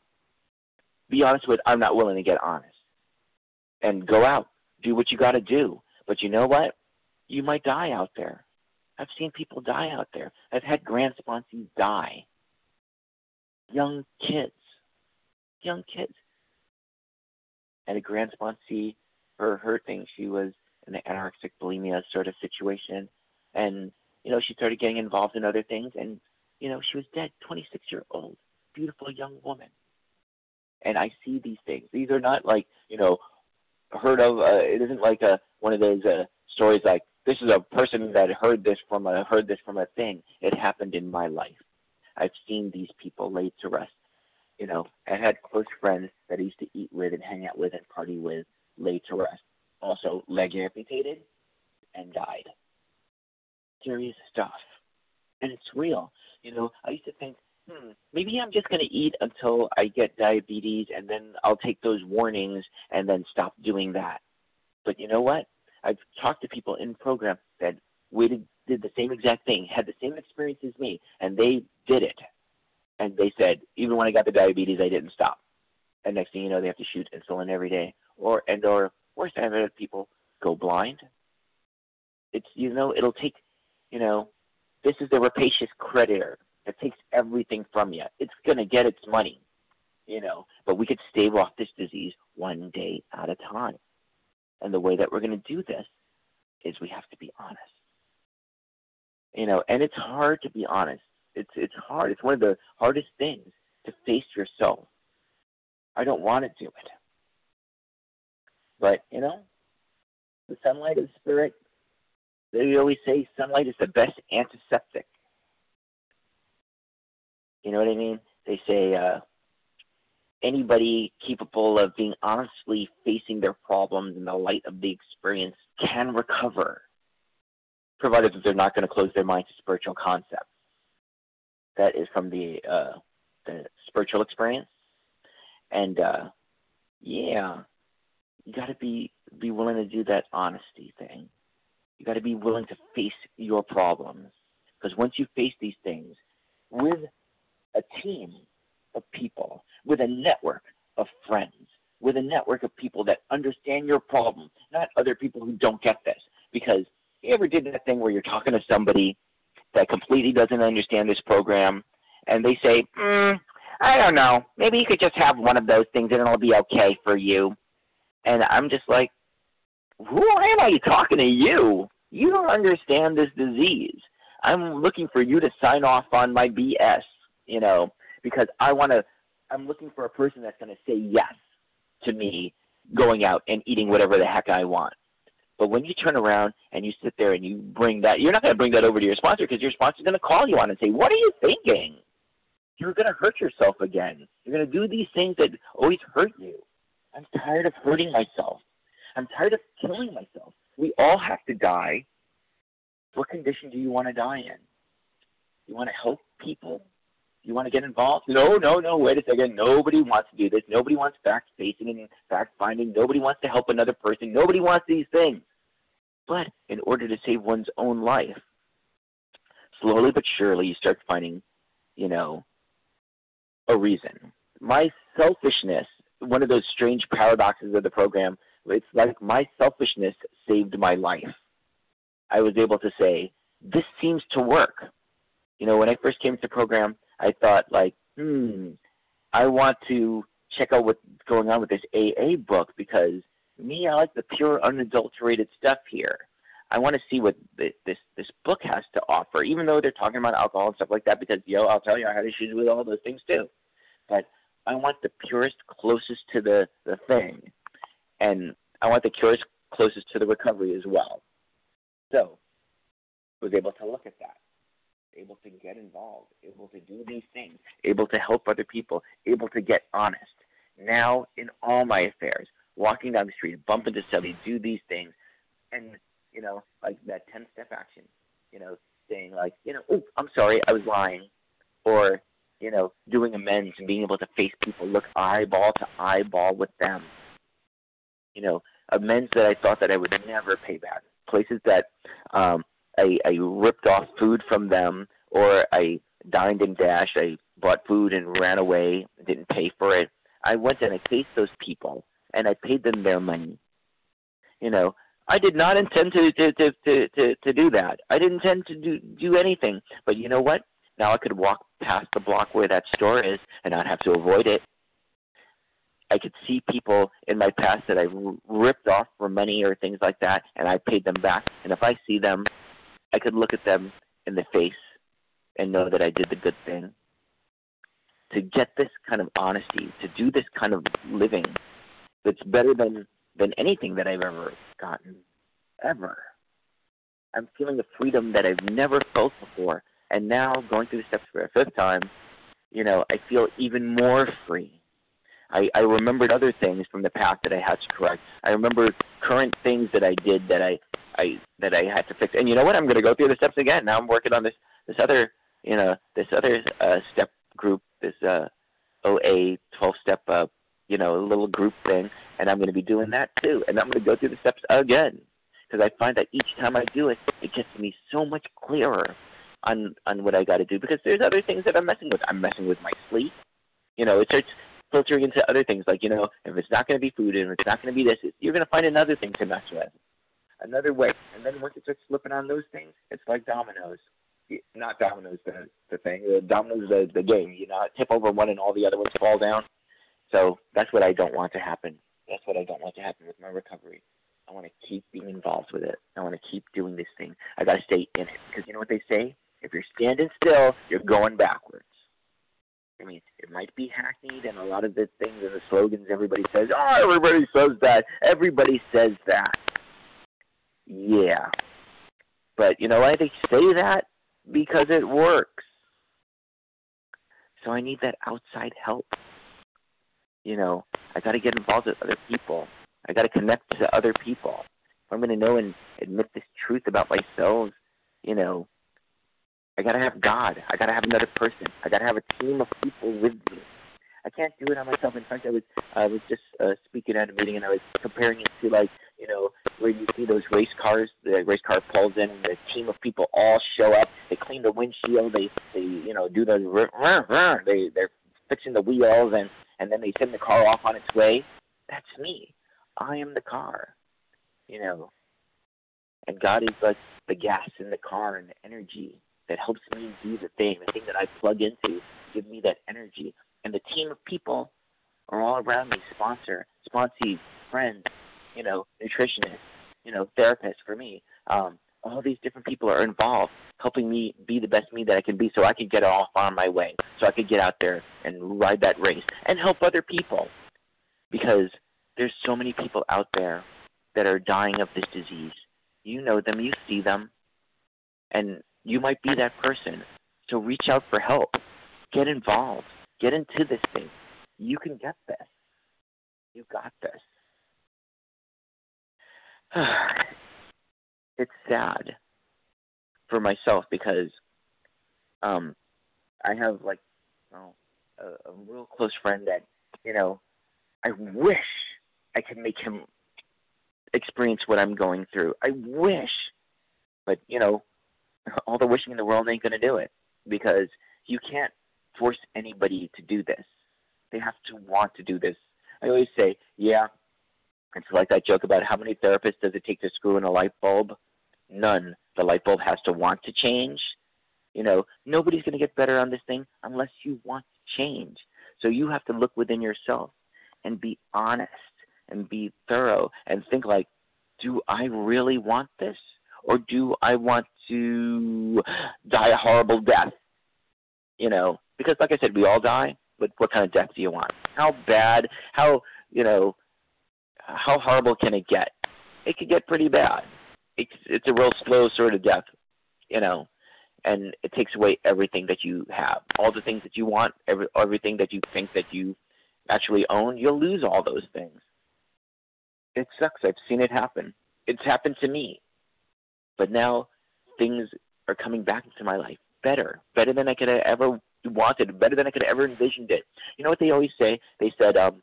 Be honest with, I'm not willing to get honest. And go out, do what you got to do. But you know what? You might die out there. I've seen people die out there. I've had grand sponsees die. Young kids. Young kids. And a grand sponsee, her her thing, she was in an anorexic bulimia sort of situation. And, you know, she started getting involved in other things and you know, she was dead, 26 year old, beautiful young woman. And I see these things. These are not like, you know, heard of. Uh, it isn't like a one of those uh, stories like this is a person that heard this from a heard this from a thing. It happened in my life. I've seen these people laid to rest. You know, I had close friends that I used to eat with and hang out with and party with laid to rest. Also, leg amputated and died. Serious stuff. And it's real. You know, I used to think, hmm, maybe I'm just going to eat until I get diabetes and then I'll take those warnings and then stop doing that. But you know what? I've talked to people in program that waited, did the same exact thing, had the same experience as me, and they did it. And they said, even when I got the diabetes, I didn't stop. And next thing you know, they have to shoot insulin every day, or and or worse, I've had people go blind. It's you know, it'll take, you know, this is the rapacious creditor that takes everything from you. It's going to get its money, you know, but we could stave off this disease one day at a time. And the way that we're going to do this is we have to be honest. You know, and it's hard to be honest. It's it's hard. It's one of the hardest things to face yourself. I don't want to do it. But, you know, the sunlight of the spirit they always say sunlight is the best antiseptic. You know what I mean? They say uh, anybody capable of being honestly facing their problems in the light of the experience can recover, provided that they're not going to close their mind to spiritual concepts. That is from the uh, the spiritual experience, and uh, yeah, you got to be be willing to do that honesty thing. You got to be willing to face your problems. Because once you face these things with a team of people, with a network of friends, with a network of people that understand your problem, not other people who don't get this. Because you ever did that thing where you're talking to somebody that completely doesn't understand this program and they say, mm, I don't know, maybe you could just have one of those things and it'll be okay for you. And I'm just like, who am I talking to you? You don't understand this disease. I'm looking for you to sign off on my BS, you know, because I want to. I'm looking for a person that's going to say yes to me going out and eating whatever the heck I want. But when you turn around and you sit there and you bring that, you're not going to bring that over to your sponsor because your sponsor's going to call you on and say, "What are you thinking? You're going to hurt yourself again. You're going to do these things that always hurt you." I'm tired of hurting myself. I'm tired of killing myself. We all have to die. What condition do you want to die in? You want to help people? You want to get involved? No, no, no. Wait a second. Nobody wants to do this. Nobody wants fact facing and fact finding. Nobody wants to help another person. Nobody wants these things. But in order to save one's own life, slowly but surely you start finding, you know, a reason. My selfishness, one of those strange paradoxes of the program, it's like my selfishness saved my life. I was able to say, this seems to work. You know, when I first came to the program, I thought like, hmm, I want to check out what's going on with this AA book because me, I like the pure, unadulterated stuff here. I want to see what this this book has to offer, even though they're talking about alcohol and stuff like that. Because yo, I'll tell you, I had issues with all those things too. But I want the purest, closest to the the thing, and I want the purest, closest to the recovery as well. So, was able to look at that, able to get involved, able to do these things, able to help other people, able to get honest. Now, in all my affairs, walking down the street, bump into somebody, do these things, and you know, like that 10 step action, you know, saying like, you know, oh, I'm sorry, I was lying, or, you know, doing amends and being able to face people, look eyeball to eyeball with them. You know, amends that I thought that I would never pay back. Places that um, I, I ripped off food from them, or I dined and dashed. I bought food and ran away, didn't pay for it. I went and I faced those people, and I paid them their money. You know, I did not intend to to to to to, to do that. I didn't intend to do do anything. But you know what? Now I could walk past the block where that store is and not have to avoid it. I could see people in my past that I ripped off for money or things like that, and I paid them back. And if I see them, I could look at them in the face and know that I did the good thing. To get this kind of honesty, to do this kind of living that's better than than anything that I've ever gotten, ever. I'm feeling a freedom that I've never felt before, and now going through the steps for a fifth time, you know, I feel even more free. I, I remembered other things from the past that I had to correct. I remember current things that I did that I, I that I had to fix. And you know what? I'm going to go through the steps again. Now I'm working on this this other you know this other uh, step group, this uh, OA 12 step uh, you know little group thing, and I'm going to be doing that too. And I'm going to go through the steps again because I find that each time I do it, it gets me so much clearer on on what I got to do. Because there's other things that I'm messing with. I'm messing with my sleep. You know, it starts filtering into other things. Like you know, if it's not going to be food and it's not going to be this, you're going to find another thing to mess with, another way. And then once it starts slipping on those things, it's like dominoes. Not dominoes, the the thing. The dominoes, the the game. You know, tip over one and all the other ones fall down. So that's what I don't want to happen. That's what I don't want to happen with my recovery. I want to keep being involved with it. I want to keep doing this thing. I got to stay in it because you know what they say? If you're standing still, you're going backwards. I mean, it might be hackneyed, and a lot of the things and the slogans everybody says, oh, everybody says that. Everybody says that. Yeah. But you know why they say that? Because it works. So I need that outside help. You know, I got to get involved with other people. I got to connect to other people. If I'm going to know and admit this truth about myself, you know, I got to have God. I got to have another person. I got to have a team of people with me. I can't do it on myself. In fact, I was I was just uh, speaking at a meeting and I was comparing it to like you know where you see those race cars. The race car pulls in, and the team of people all show up. They clean the windshield. They they you know do the they they're fixing the wheels and and then they send the car off on its way. That's me. I am the car. You know. And God is like the gas in the car and the energy that helps me do the thing, the thing that I plug into, give me that energy. And the team of people are all around me, sponsor, sponsees, friends, you know, nutritionists, you know, therapists for me. Um, all these different people are involved, helping me be the best me that I can be so I can get off on my way, so I could get out there and ride that race and help other people. Because there's so many people out there that are dying of this disease. You know them, you see them, and you might be that person. So reach out for help. Get involved. Get into this thing. You can get this. You got this. it's sad for myself because um I have like well, a, a real close friend that you know I wish I could make him experience what I'm going through. I wish, but you know, all the wishing in the world ain't gonna do it because you can't force anybody to do this. They have to want to do this. I always say, yeah. It's like that joke about how many therapists does it take to screw in a light bulb? none. The light bulb has to want to change. You know, nobody's going to get better on this thing unless you want to change. So you have to look within yourself and be honest and be thorough and think like, do I really want this? Or do I want to die a horrible death? You know, because like I said, we all die, but what kind of death do you want? How bad, how, you know, how horrible can it get? It could get pretty bad. It's it's a real slow sort of death, you know, and it takes away everything that you have, all the things that you want, every everything that you think that you actually own. You'll lose all those things. It sucks. I've seen it happen. It's happened to me, but now things are coming back into my life better, better than I could have ever wanted, better than I could have ever envisioned it. You know what they always say? They said, um,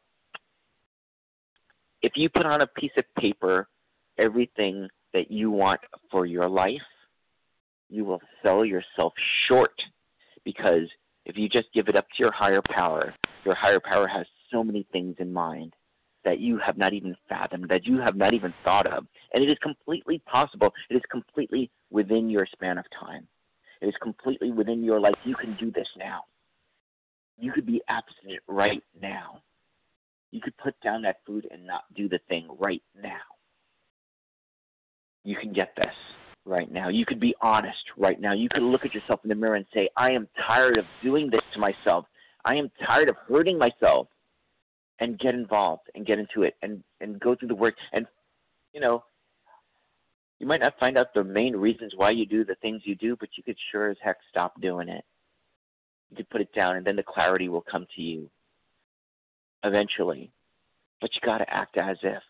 if you put on a piece of paper everything that you want for your life, you will sell yourself short because if you just give it up to your higher power, your higher power has so many things in mind that you have not even fathomed, that you have not even thought of. And it is completely possible. It is completely within your span of time. It is completely within your life. You can do this now. You could be abstinent right now. You could put down that food and not do the thing right now. You can get this right now. You could be honest right now. You could look at yourself in the mirror and say, I am tired of doing this to myself. I am tired of hurting myself. And get involved and get into it and, and go through the work. And, you know, you might not find out the main reasons why you do the things you do, but you could sure as heck stop doing it. You could put it down, and then the clarity will come to you eventually. But you got to act as if.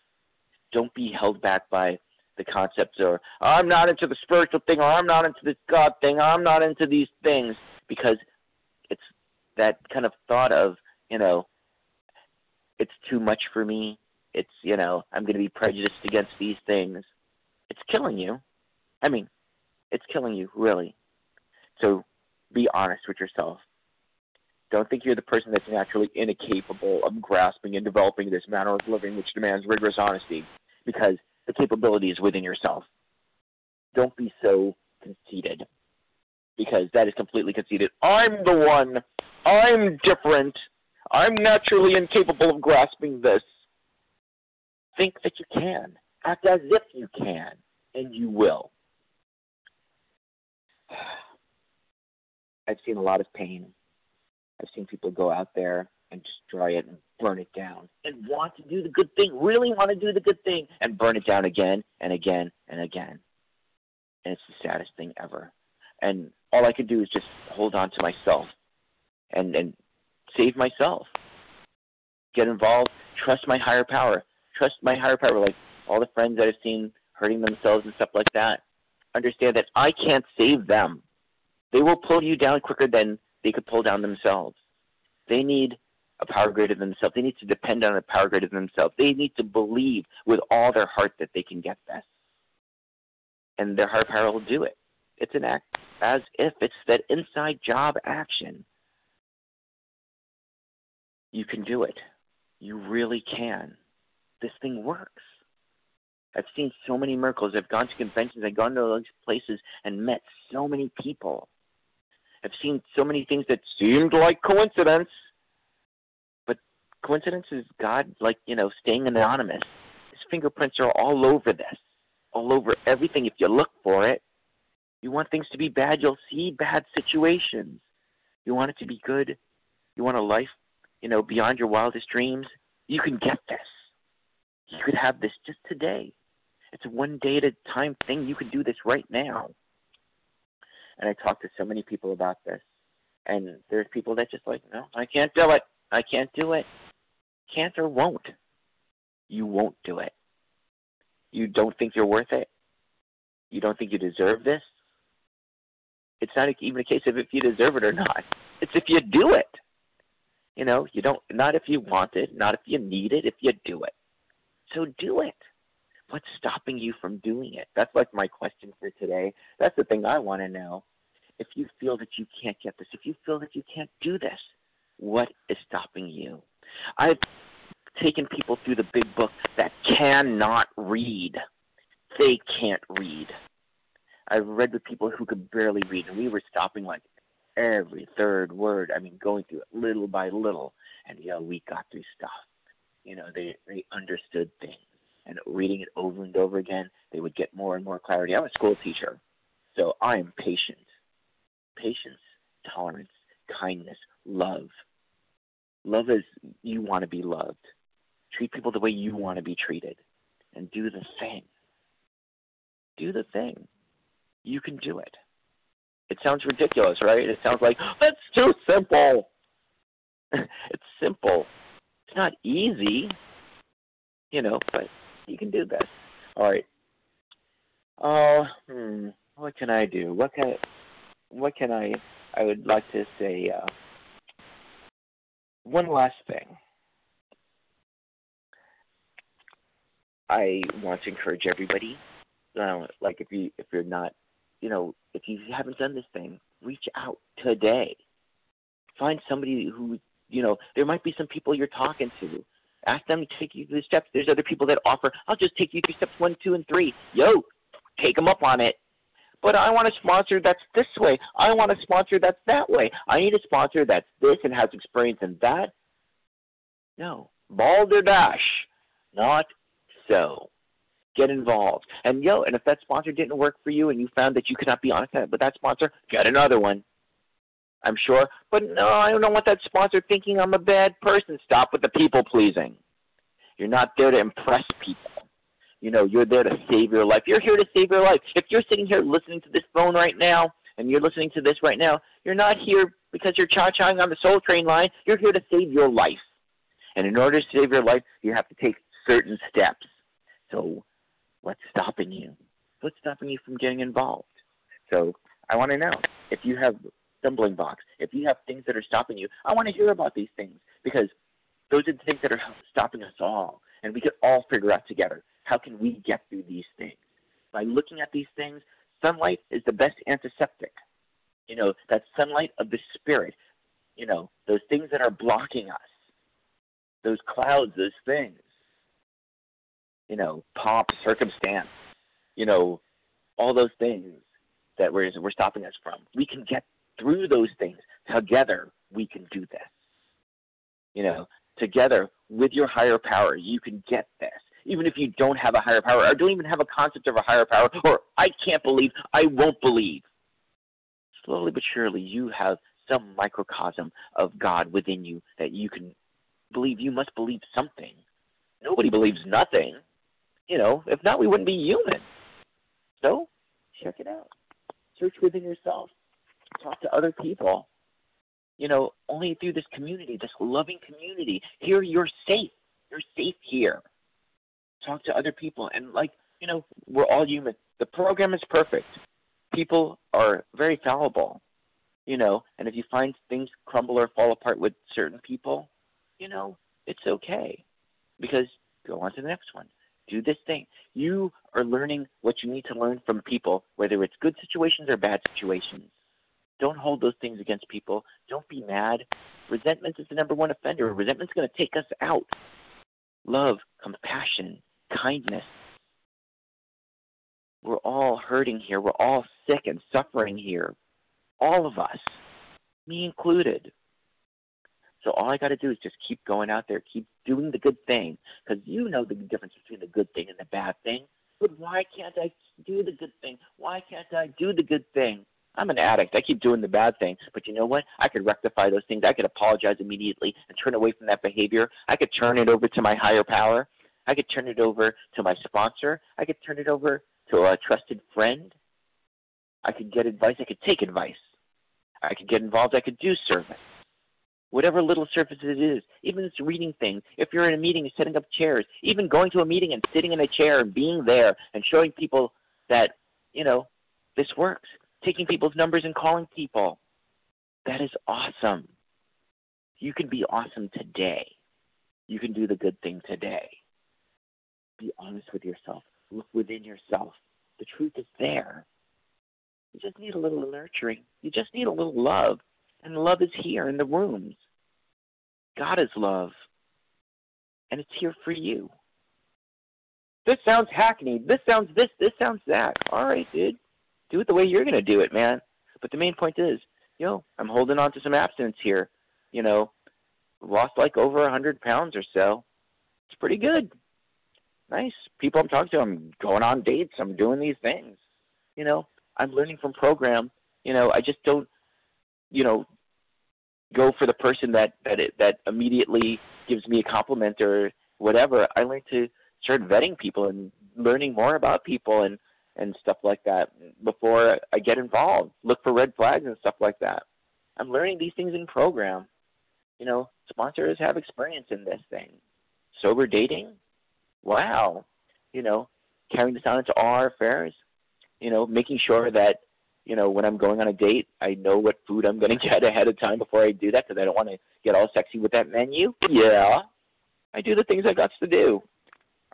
Don't be held back by the concepts or I'm not into the spiritual thing or I'm not into the God thing or I'm not into these things because it's that kind of thought of, you know, it's too much for me. It's, you know, I'm going to be prejudiced against these things. It's killing you. I mean, it's killing you, really. So be honest with yourself. Don't think you're the person that's naturally incapable of grasping and developing this manner of living which demands rigorous honesty, because the capability is within yourself. Don't be so conceited, because that is completely conceited. I'm the one. I'm different. I'm naturally incapable of grasping this. Think that you can. Act as if you can, and you will. I've seen a lot of pain I've seen people go out there and destroy it and burn it down and want to do the good thing, really want to do the good thing, and burn it down again and again and again. And it's the saddest thing ever. And all I could do is just hold on to myself and and save myself. Get involved, trust my higher power. Trust my higher power, like all the friends that I've seen hurting themselves and stuff like that. Understand that I can't save them. They will pull you down quicker than they could pull down themselves. They need a power greater than themselves. They need to depend on a power greater than themselves. They need to believe with all their heart that they can get this. And their higher power will do it. It's an act as if it's that inside job action. You can do it. You really can. This thing works. I've seen so many miracles. I've gone to conventions, I've gone to those places and met so many people I've seen so many things that seemed like coincidence, but coincidence is God, like you know, staying anonymous. His fingerprints are all over this, all over everything. If you look for it, you want things to be bad, you'll see bad situations. You want it to be good. You want a life, you know, beyond your wildest dreams. You can get this. You could have this just today. It's a one day at a time thing. You could do this right now. And I talk to so many people about this. And there's people that just like, no, I can't do it. I can't do it. Can't or won't. You won't do it. You don't think you're worth it. You don't think you deserve this. It's not even a case of if you deserve it or not. It's if you do it. You know, you don't not if you want it, not if you need it, if you do it. So do it. What's stopping you from doing it? That's like my question for today. That's the thing I want to know. If you feel that you can't get this, if you feel that you can't do this, what is stopping you? I've taken people through the big book that cannot read. They can't read. I've read with people who could barely read, and we were stopping like every third word. I mean, going through it little by little, and you know, we got through stuff. You know, they they understood things, and reading it over and over again, they would get more and more clarity. I'm a school teacher, so I am patient. Patience, tolerance, kindness, love. Love is you want to be loved. Treat people the way you want to be treated, and do the thing. Do the thing. You can do it. It sounds ridiculous, right? It sounds like that's too simple. it's simple. It's not easy, you know, but you can do this. All right. Oh, hmm, what can I do? What can what can I? I would like to say uh, one last thing. I want to encourage everybody. Uh, like if you if you're not you know, if you haven't done this thing, reach out today. Find somebody who, you know, there might be some people you're talking to. Ask them to take you through the steps. There's other people that offer, I'll just take you through steps one, two, and three. Yo, take them up on it. But I want a sponsor that's this way. I want a sponsor that's that way. I need a sponsor that's this and has experience in that. No. Balderdash. Not so get involved. And yo, and if that sponsor didn't work for you and you found that you could not be honest with that sponsor, get another one. I'm sure. But no, I don't want that sponsor thinking I'm a bad person. Stop with the people pleasing. You're not there to impress people. You know, you're there to save your life. You're here to save your life. If you're sitting here listening to this phone right now and you're listening to this right now, you're not here because you're cha-chaing on the Soul Train line. You're here to save your life. And in order to save your life, you have to take certain steps. So What's stopping you? What's stopping you from getting involved? So I want to know if you have stumbling blocks, if you have things that are stopping you. I want to hear about these things because those are the things that are stopping us all, and we can all figure out together how can we get through these things. By looking at these things, sunlight is the best antiseptic. You know, that sunlight of the spirit. You know, those things that are blocking us, those clouds, those things you know, pomp, circumstance, you know, all those things that we're, we're stopping us from. We can get through those things. Together, we can do this. You know, together with your higher power, you can get this. Even if you don't have a higher power or don't even have a concept of a higher power, or I can't believe, I won't believe. Slowly but surely, you have some microcosm of God within you that you can believe. You must believe something. Nobody believes nothing. You know, if not, we wouldn't be human. So, check it out. Search within yourself. Talk to other people. You know, only through this community, this loving community, here you're safe. You're safe here. Talk to other people. And, like, you know, we're all human. The program is perfect. People are very fallible, you know, and if you find things crumble or fall apart with certain people, you know, it's okay because go on to the next one do this thing. You are learning what you need to learn from people, whether it's good situations or bad situations. Don't hold those things against people. Don't be mad. Resentment is the number one offender. Resentment's going to take us out. Love, compassion, kindness. We're all hurting here. We're all sick and suffering here. All of us, me included. So all I got to do is just keep going out there, keep doing the good thing, because you know the difference between the good thing and the bad thing. But why can't I do the good thing? Why can't I do the good thing? I'm an addict. I keep doing the bad thing. But you know what? I could rectify those things. I could apologize immediately and turn away from that behavior. I could turn it over to my higher power. I could turn it over to my sponsor. I could turn it over to a trusted friend. I could get advice. I could take advice. I could get involved. I could do service whatever little service it is, even it's reading things. If you're in a meeting, setting up chairs, even going to a meeting and sitting in a chair and being there and showing people that, you know, this works. Taking people's numbers and calling people. That is awesome. You can be awesome today. You can do the good thing today. Be honest with yourself. Look within yourself. The truth is there. You just need a little nurturing. You just need a little love. And love is here in the rooms. God is love. And it's here for you. This sounds hackneyed. This sounds this. This sounds that. All right, dude. Do it the way you're going to do it, man. But the main point is, you know, I'm holding on to some abstinence here. You know, lost like over a hundred pounds or so. It's pretty good. Nice people I'm talking to. I'm going on dates. I'm doing these things. You know, I'm learning from program. You know, I just don't, you know, go for the person that that it, that immediately gives me a compliment or whatever. I learn to start vetting people and learning more about people and and stuff like that before I get involved. Look for red flags and stuff like that. I'm learning these things in program. You know, sponsors have experience in this thing. Sober dating, wow. You know, carrying this on into all our affairs. You know, making sure that you know when I'm going on a date, I know what food I'm going to get ahead of time before I do that because I don't want to get all sexy with that menu. Yeah, I do the things I got to do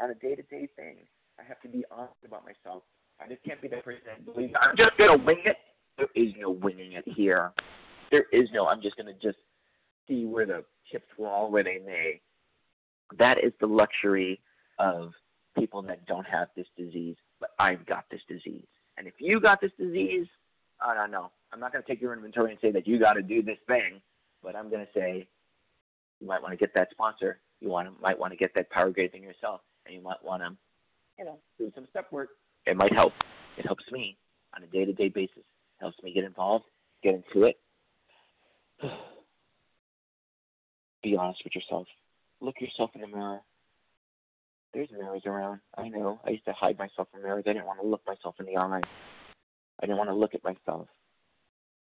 on a day-to-day thing. I have to be honest about myself. I just can't be that person that believes I'm just gonna wing it. There is no winging it here. There is no. I'm just gonna just see where the chips fall where they may. That is the luxury of people that don't have this disease. But I've got this disease, and if you got this disease, I don't know. I'm not gonna take your inventory and say that you got to do this thing, but I'm gonna say you might want to get that sponsor. You want might want to get that power grade thing yourself, and you might want to, you know, do some step work it might help. It helps me on a day to day basis. It helps me get involved, get into it. Be honest with yourself. Look yourself in the mirror. There's mirrors around. I know. I used to hide myself from mirrors. I didn't want to look myself in the eye. I didn't want to look at myself.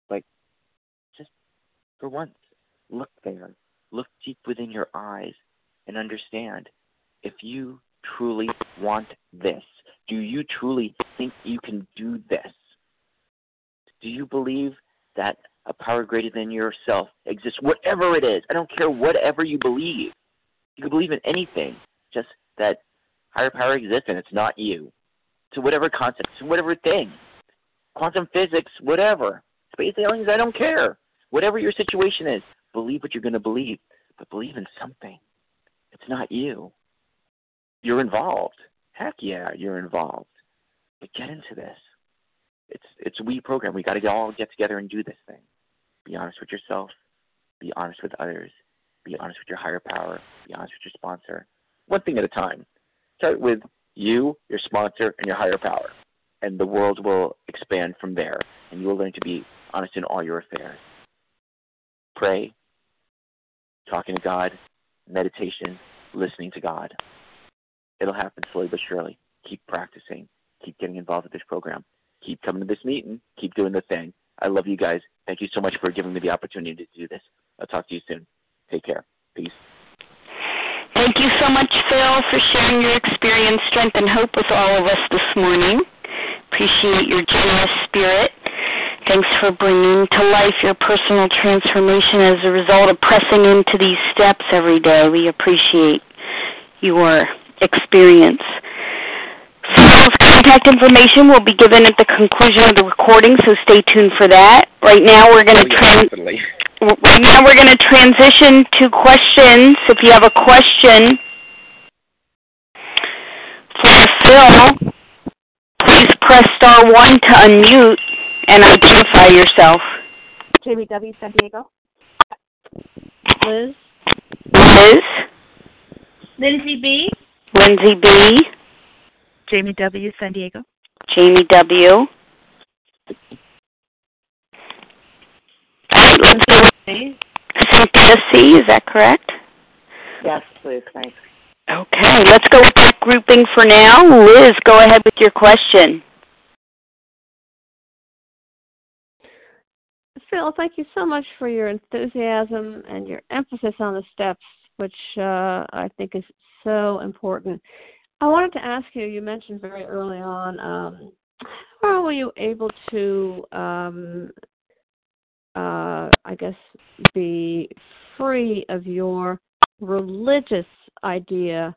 Like, just for once, look there. Look deep within your eyes and understand if you truly want this, do you truly think you can do this? Do you believe that a power greater than yourself exists? Whatever it is, I don't care whatever you believe. You can believe in anything, just that higher power exists and it's not you. To whatever concept, to whatever thing, quantum physics, whatever, space aliens, I don't care. Whatever your situation is, believe what you're going to believe, but believe in something. It's not you. You're involved. Heck yeah, you're involved. But get into this. It's it's a we program. We got to all get together and do this thing. Be honest with yourself. Be honest with others. Be honest with your higher power. Be honest with your sponsor. One thing at a time. Start with you, your sponsor, and your higher power, and the world will expand from there. And you will learn to be honest in all your affairs. Pray, talking to God, meditation, listening to God. It'll happen slowly but surely. Keep practicing. Keep getting involved with this program. Keep coming to this meeting. Keep doing the thing. I love you guys. Thank you so much for giving me the opportunity to do this. I'll talk to you soon. Take care. Peace. Thank you so much, Phil, for sharing your experience, strength, and hope with all of us this morning. Appreciate your generous spirit. Thanks for bringing to life your personal transformation as a result of pressing into these steps every day. We appreciate your experience. Phil's contact information will be given at the conclusion of the recording, so stay tuned for that. Right now, we're going to Oh, yeah, definitely. right now we're going to transition to questions. If you have a question for Phil, please press star one to unmute and identify yourself. Jamie W. San Diego. Liz. Liz, Lindsay B. Lindsay B, Jamie W. San Diego. Jamie W. All right, let's go with Cynthia C. Is that correct? Yes, please. Thanks. Okay, let's go with that grouping for now. Liz, go ahead with your question. Phil, thank you so much for your enthusiasm and your emphasis on the steps, which uh, I think is so important. I wanted to ask you, you mentioned very early on, um, how were you able to, um, uh, I guess, be free of your religious idea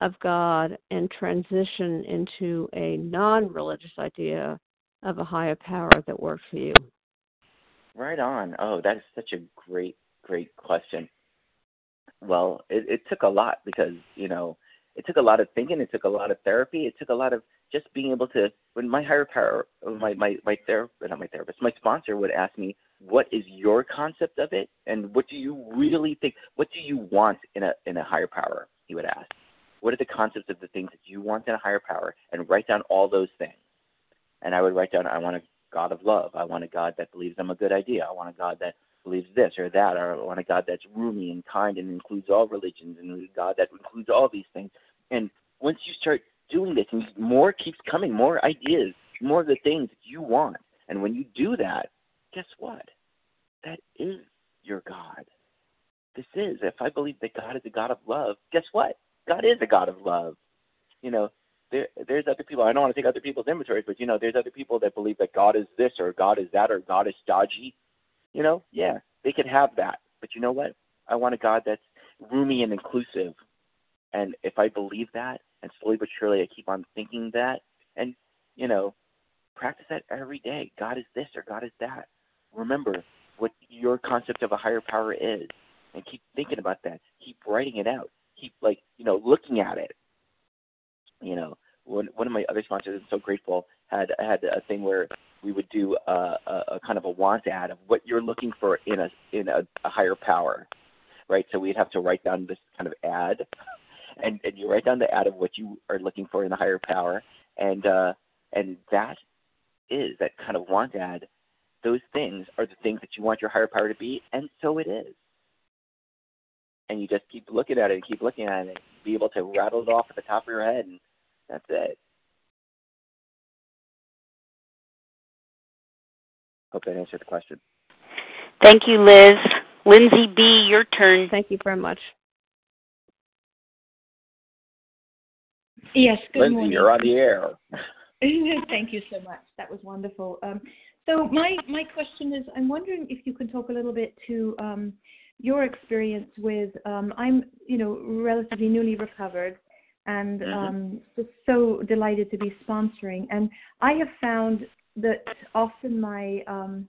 of God and transition into a non religious idea of a higher power that works for you? Right on. Oh, that is such a great, great question. Well, it, it took a lot because, you know, it took a lot of thinking. It took a lot of therapy. It took a lot of just being able to. When my higher power, my my my therapist, not my therapist, my sponsor would ask me, "What is your concept of it, and what do you really think? What do you want in a in a higher power?" He would ask, "What are the concepts of the things that you want in a higher power?" And write down all those things. And I would write down, "I want a God of love. I want a God that believes I'm a good idea. I want a God that believes this or that, or I want a God that's roomy and kind and includes all religions, and a God that includes all these things. And once you start doing this, and more keeps coming, more ideas, more of the things that you want. And when you do that, guess what? That is your God. This is. If I believe that God is a God of love, guess what? God is a God of love. You know, there, there's other people. I don't want to take other people's inventories, but you know, there's other people that believe that God is this or God is that or God is stodgy. You know, yeah, they could have that. But you know what? I want a God that's roomy and inclusive. And if I believe that, and slowly but surely I keep on thinking that, and you know, practice that every day. God is this or God is that. Remember what your concept of a higher power is, and keep thinking about that. Keep writing it out. Keep like you know looking at it. You know, one one of my other sponsors, I'm so grateful, had had a thing where we would do a, a, a kind of a want ad of what you're looking for in a in a, a higher power, right? So we'd have to write down this kind of ad, and and you write down the ad of what you are looking for in a higher power, and uh, and that is that kind of want ad. Those things are the things that you want your higher power to be, and so it is. And you just keep looking at it and keep looking at it, and be able to rattle it off at the top of your head, and that's it. Hope that answered the question. Thank you, Liz. Lindsay B., your turn. Thank you very much. Yes, good Lindsay, morning. you're on the air. Thank you so much. That was wonderful. Um, so my my question is, I'm wondering if you can talk a little bit to um, your experience with. Um, I'm you know relatively newly recovered, and Mhm. um, just so delighted to be sponsoring. And I have found that often my um,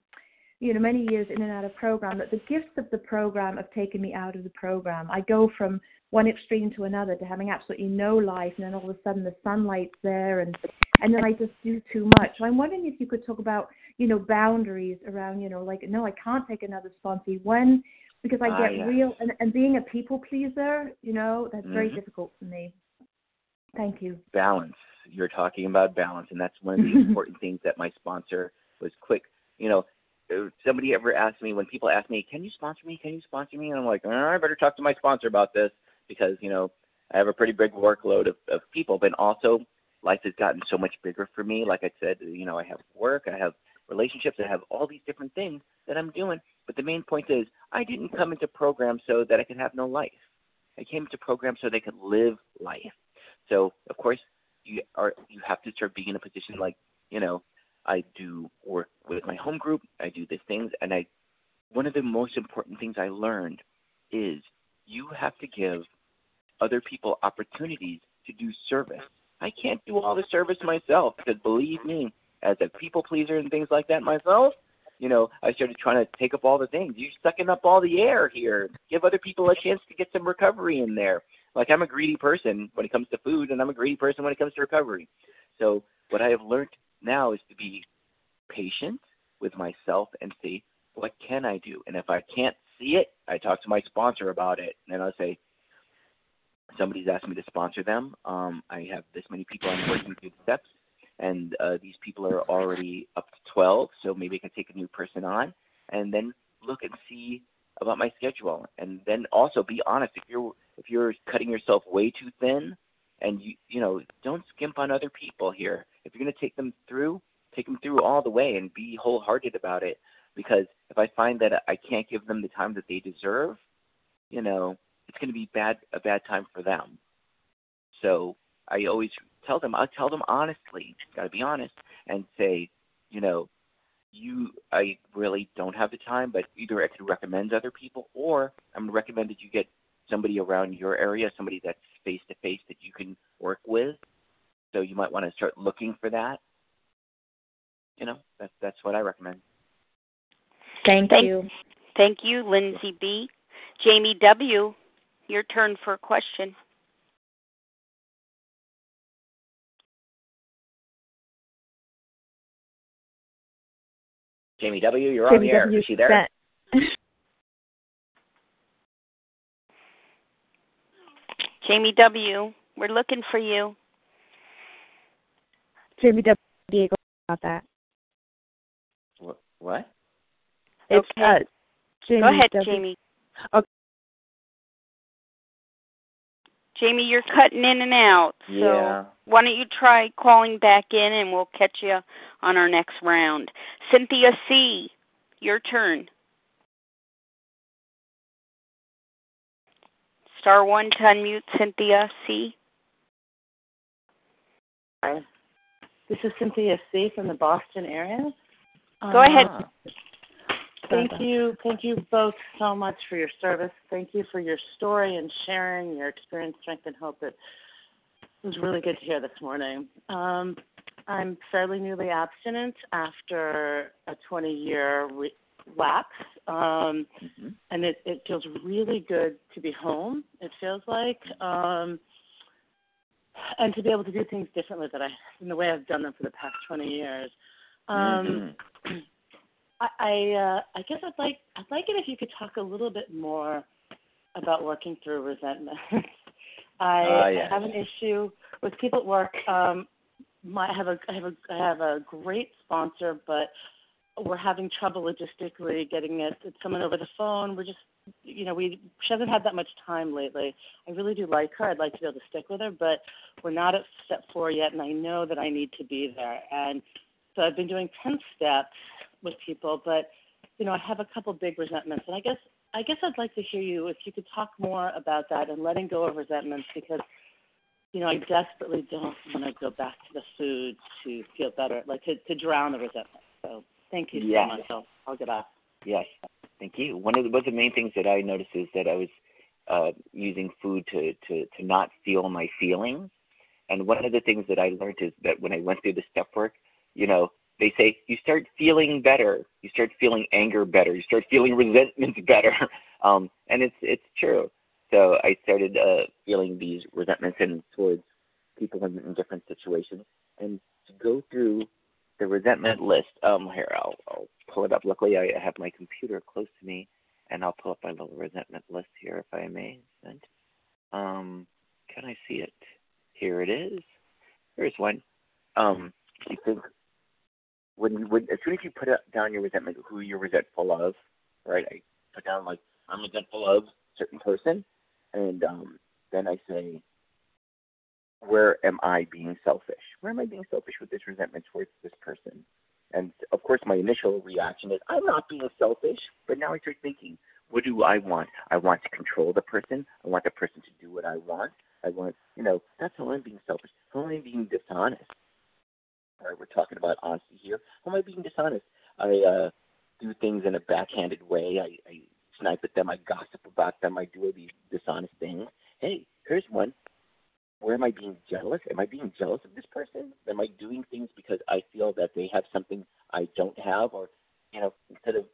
you know many years in and out of program that the gifts of the program have taken me out of the program. I go from one extreme to another to having absolutely no life, and then all of a sudden the sunlight's there, and and then I just do too much. So I'm wondering if you could talk about you know boundaries around you know like no, I can't take another sponsee when because I Ah, get yes. real and, and being a people pleaser, you know, that's very Mhm. difficult for me. Thank you. balance. You're talking about balance, and that's one of the important things that my sponsor was quick. You know, somebody ever asked me when people ask me, "Can you sponsor me? Can you sponsor me?" And I'm like, oh, "I better talk to my sponsor about this because you know I have a pretty big workload of, of people, but also life has gotten so much bigger for me. Like I said, you know, I have work, I have relationships, I have all these different things that I'm doing. But the main point is, I didn't come into program so that I could have no life. I came into program so they could live life. So of course you are you have to start being in a position like you know I do work with my home group. I do these things, and I one of the most important things I learned is you have to give other people opportunities to do service. I can't do all the service myself because believe me, as a people pleaser and things like that myself, you know, I started trying to take up all the things. You're sucking up all the air here. Give other people a chance to get some recovery in there. Like I'm a greedy person when it comes to food, and I'm a greedy person when it comes to recovery. So what I have learned now is to be patient with myself and see what can I do. And if I can't see it, I talk to my sponsor about it, and I'll say, somebody's asked me to sponsor them. Um, I have this many people I'm working through the steps, and uh, these people are already up to 12, so maybe I can take a new person on, and then look and see about my schedule, and then also be honest. If you're if you're cutting yourself way too thin, and you you know don't skimp on other people here. If you're going to take them through, take them through all the way, and be wholehearted about it. Because if I find that I can't give them the time that they deserve, you know, it's going to be bad a bad time for them. So I always tell them I tell them honestly, got to be honest, and say, you know, you I really don't have the time, but either I could recommend other people, or I'm going to recommend that you get somebody around your area, somebody that's face to face that you can work with. So you might want to start looking for that. You know, that's that's what I recommend. Thank, Thank- you. Thank you, Lindsay B. Jamie W., your turn for a question. Jamie W., you're Jamie on the air. W. Is she there? Jamie W., we're looking for you. Jamie W. Diego about that. What? What? It's, okay. Uh, Jamie Go ahead, w. Jamie. Okay. Jamie, you're cutting in and out. So yeah. why don't you try calling back in and we'll catch you on our next round. Cynthia C., your turn. Star one to unmute Cynthia C. Hi. This is Cynthia C. from the Boston area. Go uh, ahead. Thank you. Thank you both so much for your service. Thank you for your story and sharing your experience, strength, and hope. It was really good to hear this morning. Um, I'm fairly newly abstinent after a 20 year re- lapse. Um, mm-hmm. And it, it feels really good to be home, it feels like. Um, and to be able to do things differently that I, in the way I've done them for the past 20 years. Um, mm-hmm. I I, uh, I guess I'd like I'd like it if you could talk a little bit more about working through resentment. I uh, yes. have an issue with people at work. Um, my, I have a I have a I have a great sponsor, but we're having trouble logistically getting it someone over the phone. We're just you know we she hasn't had that much time lately. I really do like her. I'd like to be able to stick with her, but we're not at step four yet, and I know that I need to be there. And so I've been doing ten steps with people, but you know, I have a couple big resentments, and I guess I guess I'd like to hear you if you could talk more about that and letting go of resentments because you know I desperately don't want to go back to the food to feel better, like to to drown the resentment. So thank you yes. so much. I'll, I'll get off. Yes, thank you. One of the, one of the main things that I noticed is that I was uh, using food to to to not feel my feelings, and one of the things that I learned is that when I went through the step work, you know, they say you start feeling better, you start feeling anger better, you start feeling resentments better, um, and it's it's true. So I started uh, feeling these resentments and towards people in, in different situations, and to go through the resentment list. Um, here I'll, I'll pull it up. Luckily, I have my computer close to me, and I'll pull up my little resentment list here, if I may. Um, can I see it? Here it is. Here's one. Um, you think when when as soon as you put down your resentment, who you're resentful of, right? I put down like I'm resentful of certain person, and um, then I say, where am I being selfish? Where am I being selfish with this resentment towards this person? And of course, my initial reaction is I'm not being selfish, but now I start thinking, what do I want? I want to control the person. I want the person to do what I want. I want, you know, that's how I'm being selfish. How am I being dishonest? We're talking about honesty here. How am I being dishonest? I uh, do things in a backhanded way. I, I snipe at them. I gossip about them. I do all these dishonest things. Hey, here's one. Where am I being jealous? Am I being jealous of this person? Am I doing things because I feel that they have something I don't have, or you know, instead of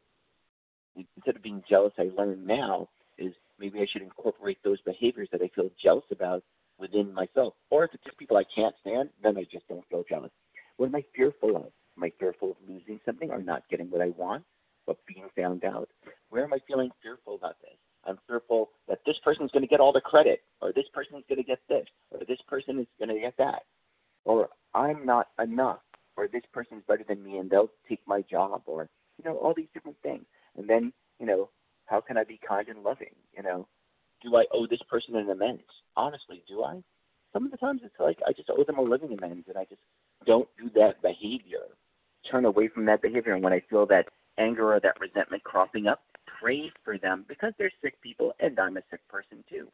instead of being jealous, I learn now is maybe I should incorporate those behaviors that I feel jealous about within myself. Or if it's just people I can't stand, then I just don't feel jealous. What am I fearful of? Am I fearful of losing something or not getting what I want, but being found out? Where am I feeling fearful about this? I'm fearful that this person is going to get all the credit, or this person is going to get this, or this person is going to get that, or I'm not enough, or this person is better than me and they'll take my job, or you know all these different things. And then you know how can I be kind and loving? You know, do I owe this person an amends? Honestly, do I? Some of the times it's like I just owe them a living amends, and I just don't do that behavior. Turn away from that behavior. And when I feel that anger or that resentment cropping up, pray for them because they're sick people and I'm a sick person too.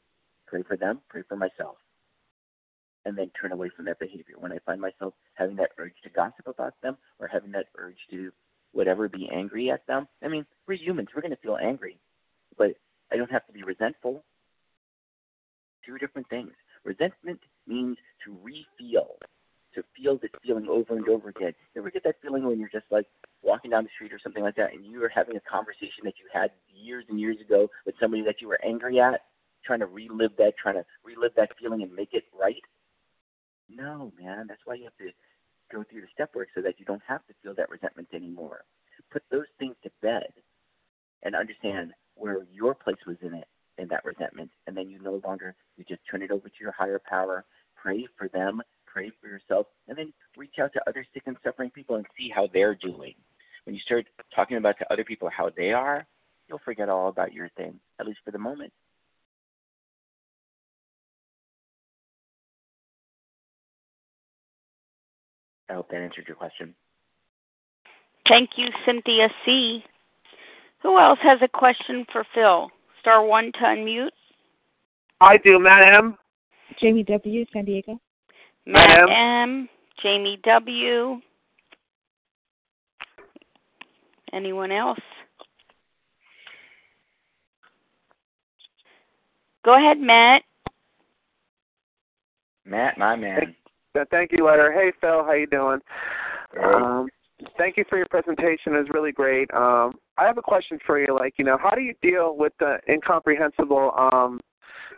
Pray for them, pray for myself. And then turn away from that behavior. When I find myself having that urge to gossip about them or having that urge to whatever, be angry at them. I mean, we're humans. We're going to feel angry. But I don't have to be resentful. Two different things. Resentment means to refeel to feel this feeling over and over again. You ever get that feeling when you're just like walking down the street or something like that, and you are having a conversation that you had years and years ago with somebody that you were angry at, trying to relive that, trying to relive that feeling and make it right? No, man. That's why you have to go through the step work so that you don't have to feel that resentment anymore. put those things to bed and understand where your place was in it, in that resentment, and then you no longer, you just turn it over to your higher power, pray for them, pray for yourself, and then reach out to other sick and suffering people and see how they're doing. When you start talking about to other people how they are, you'll forget all about your thing, at least for the moment. I hope that answered your question. Thank you, Cynthia C. Who else has a question for Phil? Star one to unmute. I do, madam. Jamie W., San Diego. Matt Madam. M. Jamie W. Anyone else? Go ahead, Matt. Matt, my man. Thank you, letter. Hey, Phil, how you doing? Um, thank you for your presentation. It was really great. Um, I have a question for you. Like, you know, how do you deal with the incomprehensible um,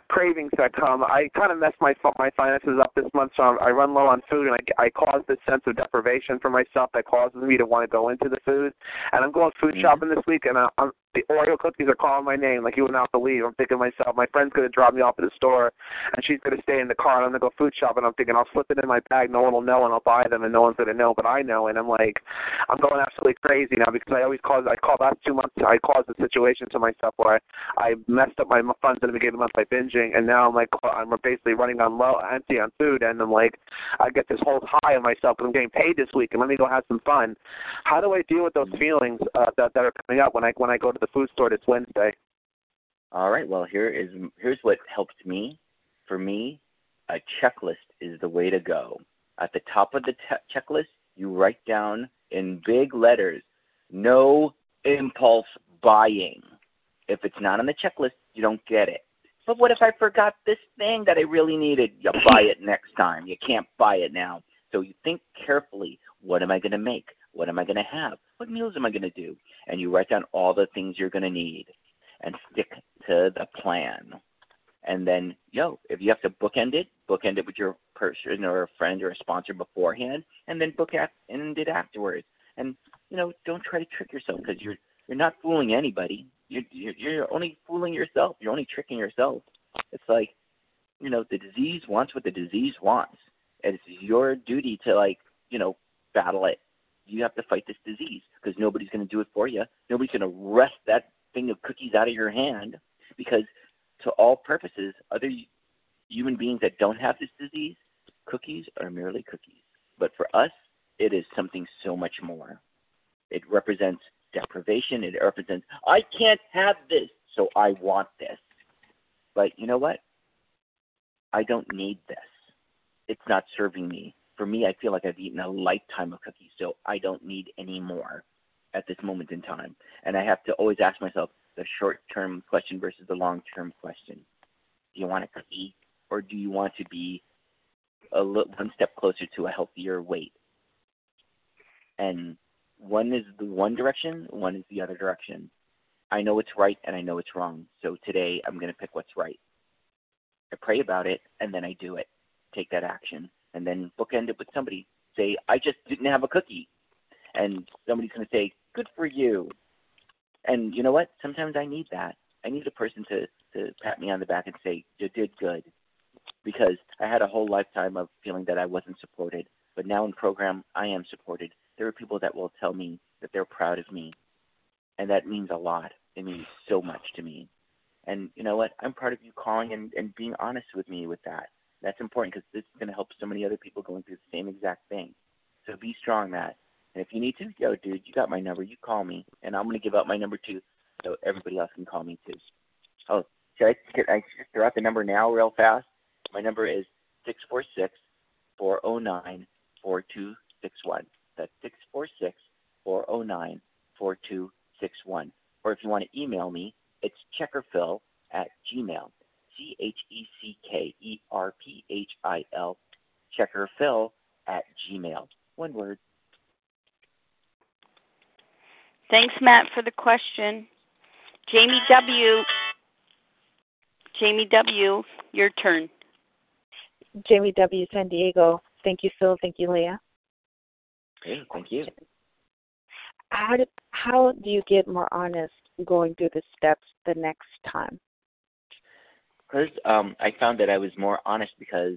cravings that come? I kind of messed my my finances up this month, so I'm, I run low on food, and I, I cause this sense of deprivation for myself that causes me to want to go into the food. And I'm going food Mhm. shopping this week, and I, I'm, the Oreo cookies are calling my name like you would not believe. I'm thinking to myself, my friend's to drop me off at the store, and she's to stay in the car, and I'm to go food shopping. I'm thinking I'll slip it in my bag, no one will know, and I'll buy them, and no one's to know, but I know. And I'm like, I'm going absolutely crazy now because I always cause I called last two months I caused a situation to myself where I, I messed up my funds at the beginning of the month by binging, and now I'm like I'm basically running on low, empty on food, and I'm like I get this whole high on myself because I'm getting paid this week, and let me go have some fun. How do I deal with those feelings uh, that that are coming up when I when I go to the food store this Wednesday? All right. Well, here is here's what helped me. For me, a checklist is the way to go. At the top of the te- checklist, you write down in big letters, "No impulse buying." If it's not on the checklist, you don't get it. But what if I forgot this thing that I really needed? You buy it next time. You can't buy it now. So you think carefully. What am I going to make? What am I going to have? What meals am I going to do? And you write down all the things you're going to need and stick to the plan. And then, yo, if you have to bookend it, bookend it with your person or a friend or a sponsor beforehand, and then bookend it afterwards. And you know, don't try to trick yourself because you're you're not fooling anybody. You're, you're you're only fooling yourself. You're only tricking yourself. It's like, you know, the disease wants what the disease wants, and it's your duty to like, you know, battle it. You have to fight this disease because nobody's going to do it for you. Nobody's going to wrest that thing of cookies out of your hand because to all purposes, other human beings that don't have this disease, cookies are merely cookies. But for us, it is something so much more. It represents deprivation. It represents, I can't have this, so I want this. But you know what? I don't need this. It's not serving me. For me, I feel like I've eaten a lifetime of cookies, so I don't need any more at this moment in time. And I have to always ask myself the short term question versus the long term question. Do you want a cookie or do you want to be a li- one step closer to a healthier weight? And one is the one direction, one is the other direction. I know it's right and I know it's wrong. So today I'm going to pick what's right. I pray about it and then I do it. Take that action and then bookend it with somebody. Say, I just didn't have a cookie. And somebody's going to say, good for you. And you know what? Sometimes I need that. I need a person to, to pat me on the back and say, you did good. Because I had a whole lifetime of feeling that I wasn't supported. But now in program, I am supported. There are people that will tell me that they're proud of me. And that means a lot. It means so much to me. And you know what? I'm proud of you calling and, and being honest with me with that. That's important because this is going to help so many other people going through the same exact thing. So be strong, Matt. And if you need to, yo, dude, you got my number. You call me, and I'm going to give out my number too, so everybody else can call me too. Oh, should I, should I just throw out the number now, real fast? My number is six four six four zero nine four two six one. That's six four six four zero nine four two six one. Or if you want to email me, it's checkerphil at gmail. C H E C K E R P H I L. Checkerphil at gmail. One word. Thanks, Matt, for the question. Jamie W. Jamie W. Your turn. Jamie W. San Diego. Thank you, Phil. Thank you, Leah. Okay, thank you. how do, how do you get more honest going through the steps the next time? First, um, I found that I was more honest because,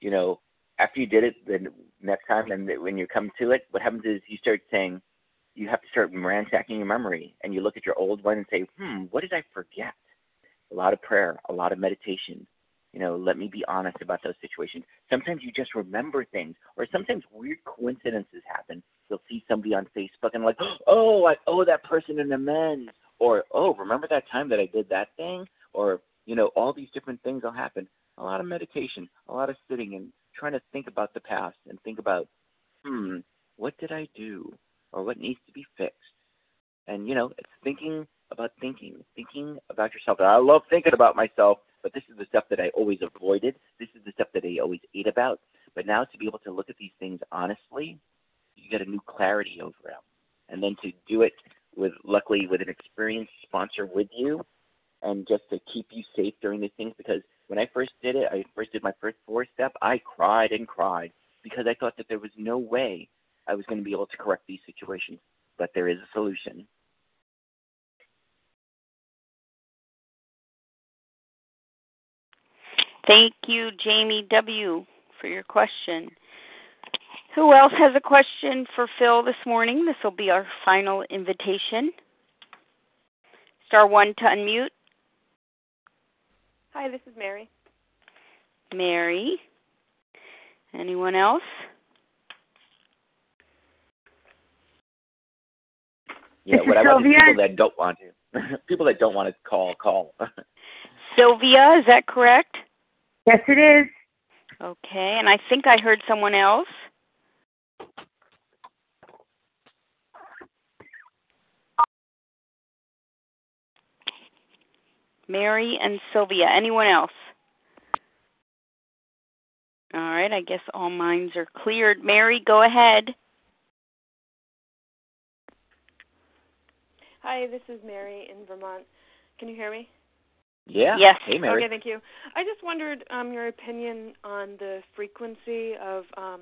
you know, after you did it the next time and when you come to it, what happens is you start saying, you have to start ransacking your memory and you look at your old one and say, hmm, what did I forget? A lot of prayer, a lot of meditation. You know, let me be honest about those situations. Sometimes you just remember things, or sometimes weird coincidences happen. You'll see somebody on Facebook and like, oh, I owe that person an amends, or oh, remember that time that I did that thing, or you know, all these different things will happen. A lot of meditation, a lot of sitting and trying to think about the past and think about, hmm, what did I do? or what needs to be fixed. And you know, it's thinking about thinking, thinking about yourself. And I love thinking about myself, but this is the stuff that I always avoided. This is the stuff that I always ate about. But now to be able to look at these things honestly, you get a new clarity over them. And then to do it with luckily with an experienced sponsor with you and just to keep you safe during these things because when I first did it, I first did my first four step, I cried and cried because I thought that there was no way I was going to be able to correct these situations. But there is a solution. Thank you, Jamie W., for your question. Who else has a question for Phil this morning? This will be our final invitation. Star one to unmute. Hi, this is Mary. Mary. Anyone else? Yeah, what I want is people that don't want to. people that don't want to call, call. Sylvia, is that correct? Yes, it is. Okay, and I think I heard someone else. Mary and Sylvia. Anyone else? All right, I guess all minds are cleared. Mary, go ahead. Hi, this is Mary in Vermont. Can you hear me? Yeah. Yes. Hey, Mary. Okay, thank you. I just wondered um, your opinion on the frequency of um,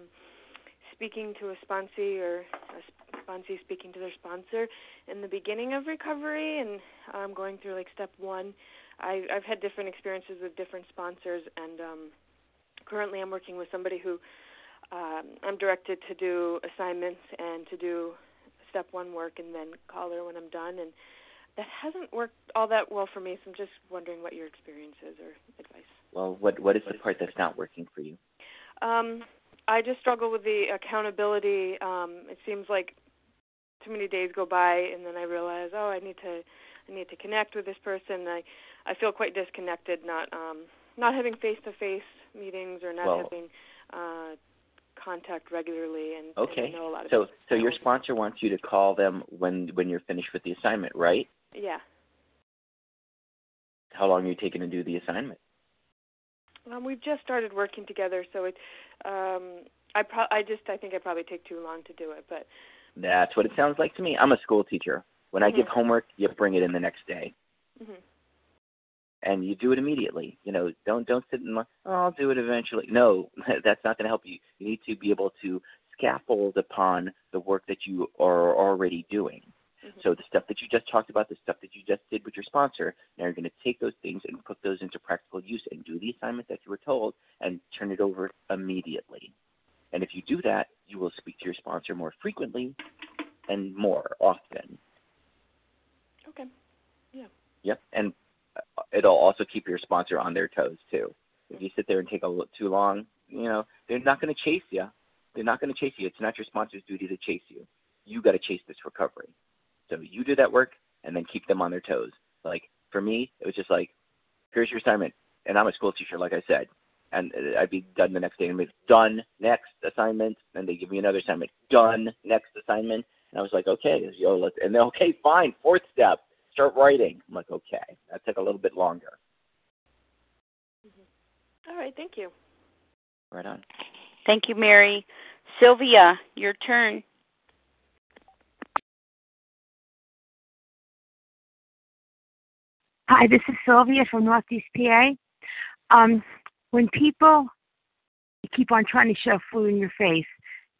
speaking to a sponsee or a sponsee speaking to their sponsor in the beginning of recovery and um, going through like step one. I, I've had different experiences with different sponsors, and um, currently I'm working with somebody who um, I'm directed to do assignments and to do step one work and then call her when I'm done and that hasn't worked all that well for me so I'm just wondering what your experience is or advice. Well, what what is the part that's not working for you? Um I just struggle with the accountability. Um it seems like too many days go by and then I realize, oh, I need to I need to connect with this person. I I feel quite disconnected not um not having face-to-face meetings or not well, having uh contact regularly and, okay. and know a lot of so so your sponsor wants you to call them when when you're finished with the assignment, right? Yeah. How long are you taking to do the assignment? Um, we've just started working together, so it. Um, I pro- I just I think I probably take too long to do it, but. That's what it sounds like to me. I'm a school teacher. When mm-hmm. I give homework, you bring it in the next day. Mm-hmm and you do it immediately. You know, don't don't sit and oh, I'll do it eventually. No, that's not going to help you. You need to be able to scaffold upon the work that you are already doing. Mm-hmm. So the stuff that you just talked about, the stuff that you just did with your sponsor, now you're going to take those things and put those into practical use and do the assignment that you were told and turn it over immediately. And if you do that, you will speak to your sponsor more frequently and more often. Okay. Yeah. Yep. And uh, it'll also keep your sponsor on their toes too. If you sit there and take a little too long, you know they're not going to chase you. They're not going to chase you. It's not your sponsor's duty to chase you. You got to chase this recovery. So you do that work and then keep them on their toes. Like for me, it was just like, here's your assignment, and I'm a school teacher, like I said, and I'd be done the next day, and be done next assignment, and they give me another assignment, done next assignment, and I was like, okay, yo, let's, and then okay, fine, fourth step, start writing. I'm like, okay, that took a little bit longer. Mm-hmm. All right, thank you. Right on. Thank you, Mary. Sylvia, your turn. Hi, this is Sylvia from Northeast PA. Um, when people keep on trying to shove food in your face,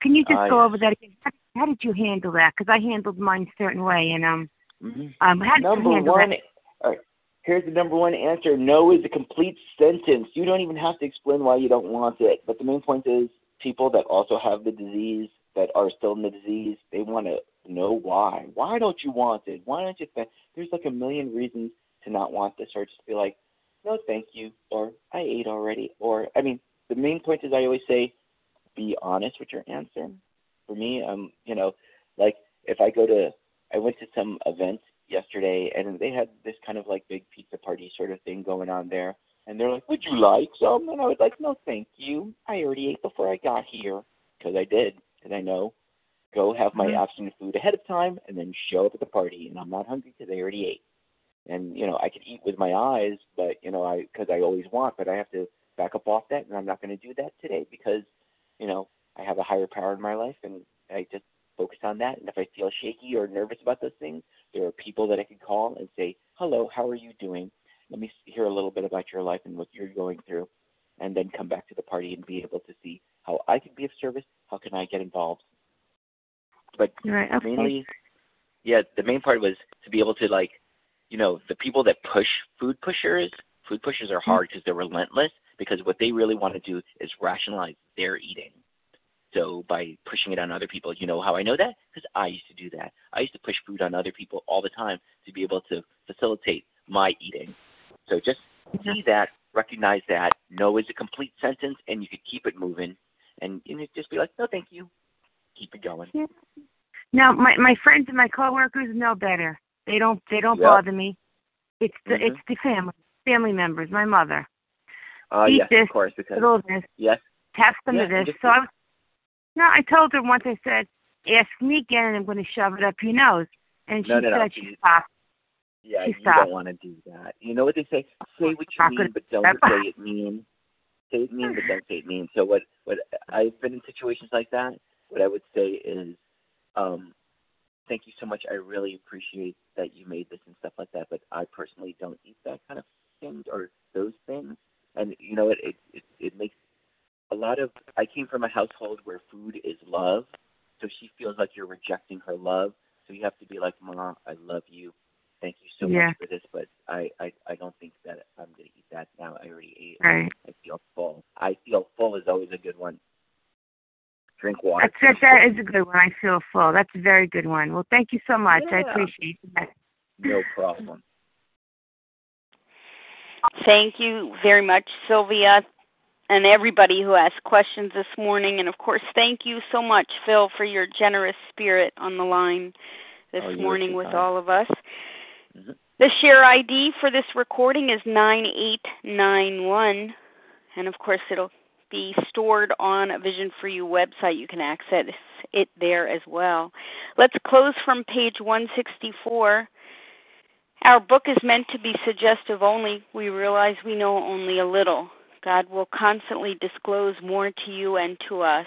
can you just uh, go over that again? how did you handle that? Because I handled mine a certain way, and um, mm-hmm. um, how did number you handle one, that? All right, here's the number one answer. No is a complete sentence. You don't even have to explain why you don't want it. But the main point is, people that also have the disease, that are still in the disease, they want to know why. Why don't you want it? Why don't you? Th- There's like a million reasons to not want this, or just be like, no, thank you, or I ate already, or I mean, the main point is I always say, be honest with your answer. For me, um, you know, like if I go to, I went to some event yesterday, and they had this kind of like big pizza party sort of thing going on there, and they're like, would you like some? And I was like, no, thank you. I already ate before I got here, because I did, because I know go have my Mhm. afternoon food ahead of time and then show up at the party and I'm not hungry because I already ate. And you know, I could eat with my eyes, but you know, I because I always want, but I have to back up off that, and I'm not going to do that today because you know I have a higher power in my life, and I just focus on that. And if I feel shaky or nervous about those things, there are people that I can call and say, "Hello, how are you doing? Let me hear a little bit about your life and what you're going through." And then come back to the party and be able to see how I can be of service. How can I get involved? But Right. Mainly yeah the main part was to be able to like you know the people that push food pushers food pushers are hmm. hard because they're relentless because what they really want to do is rationalize their eating. So by pushing it on other people you know how i know that? Because i used to do that. I used to push food on other people all the time to be able to facilitate my eating. So just see mm-hmm. that recognize that no is a complete sentence and you could keep it moving and you know, just be like no thank you. Keep it going. Yeah. Now, my my friends and my coworkers know better. They don't they don't Yep. bother me. It's the Mhm. it's the family family members. My mother. uh Eat yes this, of course because this. yes Have some Yeah, of this. just- So I was. No, I told her once. I said, "Ask me again, and I'm going to shove it up your nose." And she No, no, no. said she stopped. Yeah, She you stopped. don't want to do that. You know what they say? Say what you mean, but don't say it mean. Say it mean, but don't say it mean. So what? What I've been in situations like that. What I would say is, um, thank you so much. I really appreciate that you made this and stuff like that. But I personally don't eat that kind of things or those things. And you know, it it it, it makes a lot of. I came from a household where food is love, so she feels like you're rejecting her love. So you have to be like, Mom, I love you. Thank you so Yeah. much for this, but I, I I don't think that I'm gonna eat that now. I already ate. Right. I feel full. I feel full is always a good one. Drink water. That's that. That is a good one. I feel full. That's a very good one. Well, thank you so much. I appreciate that. No problem. Thank you very much, Sylvia, and everybody who asked questions this morning. And of course, thank you so much, Phil, for your generous spirit on the line this Oh, morning with kind. all of us. Mhm. The share ID for this recording is 9891. And of course, it'll be stored on a Vision for You website. You can access it there as well. Let's close from page 164. Our book is meant to be suggestive only. We realize we know only a little. God will constantly disclose more to you and to us.